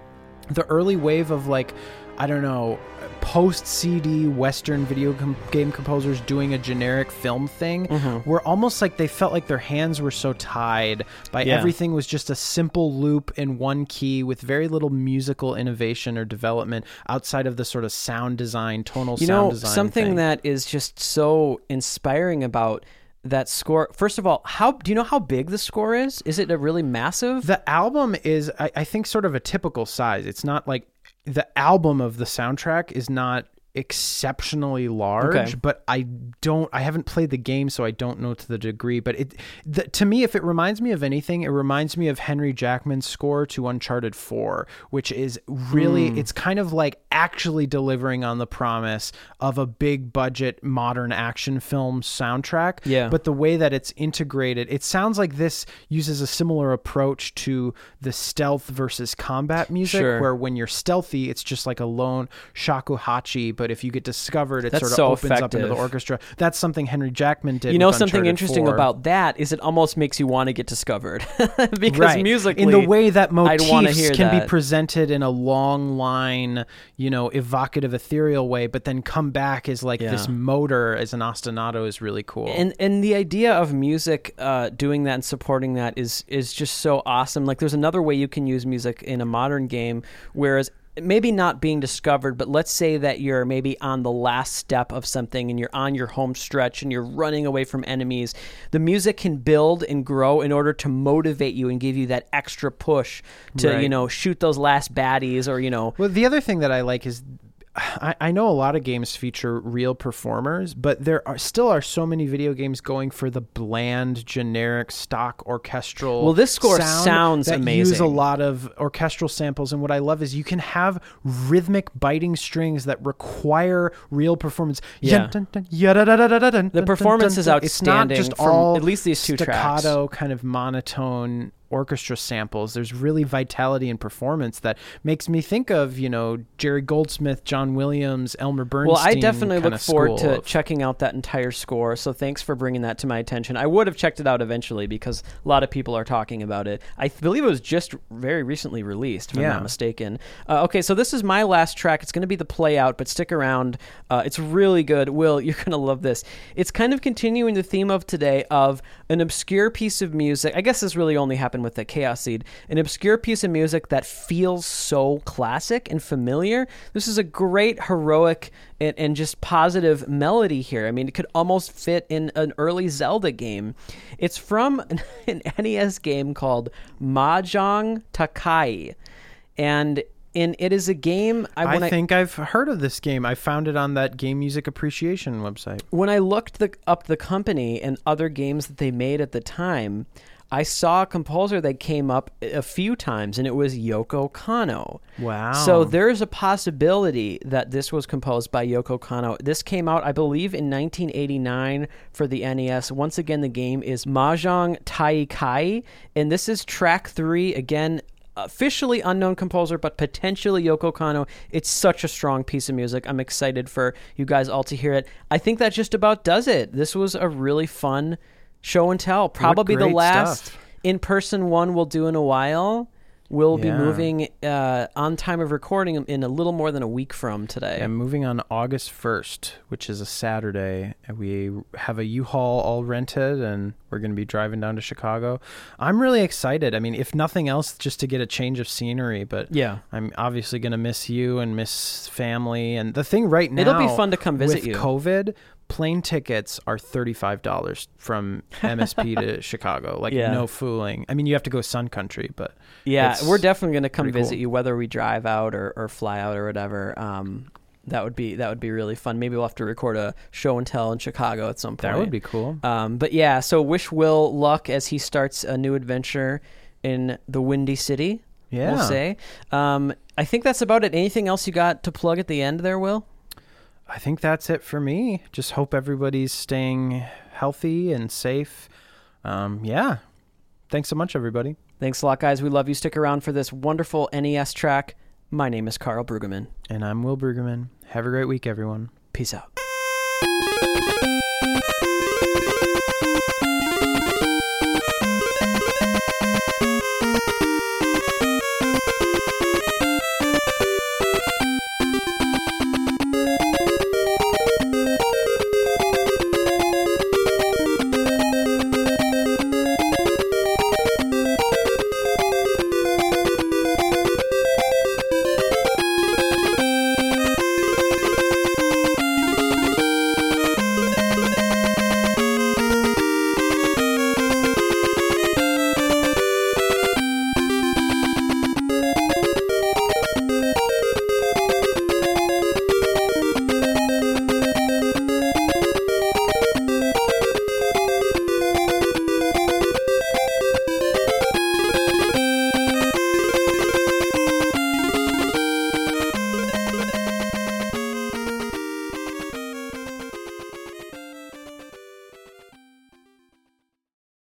the early wave of like, I don't know, post CD Western video com- game composers doing a generic film thing mm-hmm. were almost like they felt like their hands were so tied by Yeah. everything was just a simple loop in one key with very little musical innovation or development outside of the sort of sound design, tonal you sound know design. something thing. that is just so inspiring about that score. First of all, how do you know how big the score is? Is it a really massive? The album is, I, I think, sort of a typical size. It's not like the album of the soundtrack is not exceptionally large, Okay. but I don't, I haven't played the game, so I don't know to the degree. But it, the, to me, if it reminds me of anything, it reminds me of Henry Jackman's score to Uncharted 4, which is really, Hmm. it's kind of like actually delivering on the promise of a big budget modern action film soundtrack. Yeah. But the way that it's integrated, it sounds like this uses a similar approach to the stealth versus combat music, Sure. where when you're stealthy, it's just like a lone shakuhachi, but if you get discovered, it That's sort of so opens up into the orchestra. That's something Henry Jackman did. you know something Uncharted interesting 4. about that is it almost makes you want to get discovered because right. musically in the way that motifs can be presented in a long line, you know, evocative, ethereal way, but then come back as like this motor as an ostinato is really cool. and and the idea of music uh, doing that and supporting that is is just so awesome. Like there's another way you can use music in a modern game, whereas maybe not being discovered, but let's say that you're maybe on the last step of something and you're on your home stretch and you're running away from enemies. The music can build and grow in order to motivate you and give you that extra push to you know shoot those last baddies or you know Well, the other thing that I like is I, I know a lot of games feature real performers, but there are still are so many video games going for the bland, generic, stock orchestral. Well, this score sound sounds that Use a lot of orchestral samples, and what I love is you can have rhythmic biting strings that require real performance. Yeah. The performance is outstanding. It's not just from all at least these two tracks. staccato kind of monotone orchestra samples. There's really vitality and performance that makes me think of, you know, Jerry Goldsmith, John Williams, Elmer Bernstein. Well, I definitely look forward to of- checking out that entire score. So thanks for bringing that to my attention. I would have checked it out eventually because a lot of people are talking about it. I believe it was just very recently released, if I'm not mistaken. Uh, okay, so this is my last track. It's going to be the play out, but stick around. Uh, it's really good. Will, you're going to love this. It's kind of continuing the theme of today of an obscure piece of music. I guess this really only happened with the Chaos Seed. An obscure piece of music that feels so classic and familiar. This is a great, heroic, and, and just positive melody here. I mean, it could almost fit in an early Zelda game. It's from an, an NES game called Mahjong Taikai. And in, it is a game I, I when I, think I've heard of this game. I found it on that game music appreciation website. when I looked the, up the company and other games that they made at the time, I saw a composer that came up a few times, and it was Yoko Kanno. Wow. So there's a possibility that this was composed by Yoko Kanno. This came out, I believe, in 1989 for the NES. Once again, the game is Mahjong Taikai, and this is track three. Again, officially unknown composer, but potentially Yoko Kanno. It's such a strong piece of music. I'm excited for you guys all to hear it. I think that just about does it. This was a really fun show and tell. Probably the last in person one we'll do in a while. We'll be moving uh, on time of recording in a little more than a week from today. I'm moving on August 1st, which is a Saturday. and We have a U-Haul all rented and we're going to be driving down to Chicago. I'm really excited. I mean, if nothing else, just to get a change of scenery, but Yeah. I'm obviously going to miss you and miss family. And the thing right now, It'll be fun to come visit with you. COVID, plane tickets are $35 from MSP to Chicago. Like, Yeah. no fooling. I mean, you have to go Sun Country, but Yeah, we're definitely going to come visit cool. you, whether we drive out or, or fly out or whatever. Um, that would be that would be really fun. Maybe we'll have to record a show and tell in Chicago at some point. that would be cool. Um, but yeah, so wish Will luck as he starts a new adventure in the Windy City. Yeah. We'll say. Um, I think that's about it. Anything else you got to plug at the end there, Will? I think that's it for me. Just hope everybody's staying healthy and safe. Um, yeah. Thanks so much, everybody. Thanks a lot, guys. We love you. Stick around for this wonderful NES track. My name is Carl Brueggemann. And I'm Will Brueggemann. Have a great week, everyone. Peace out.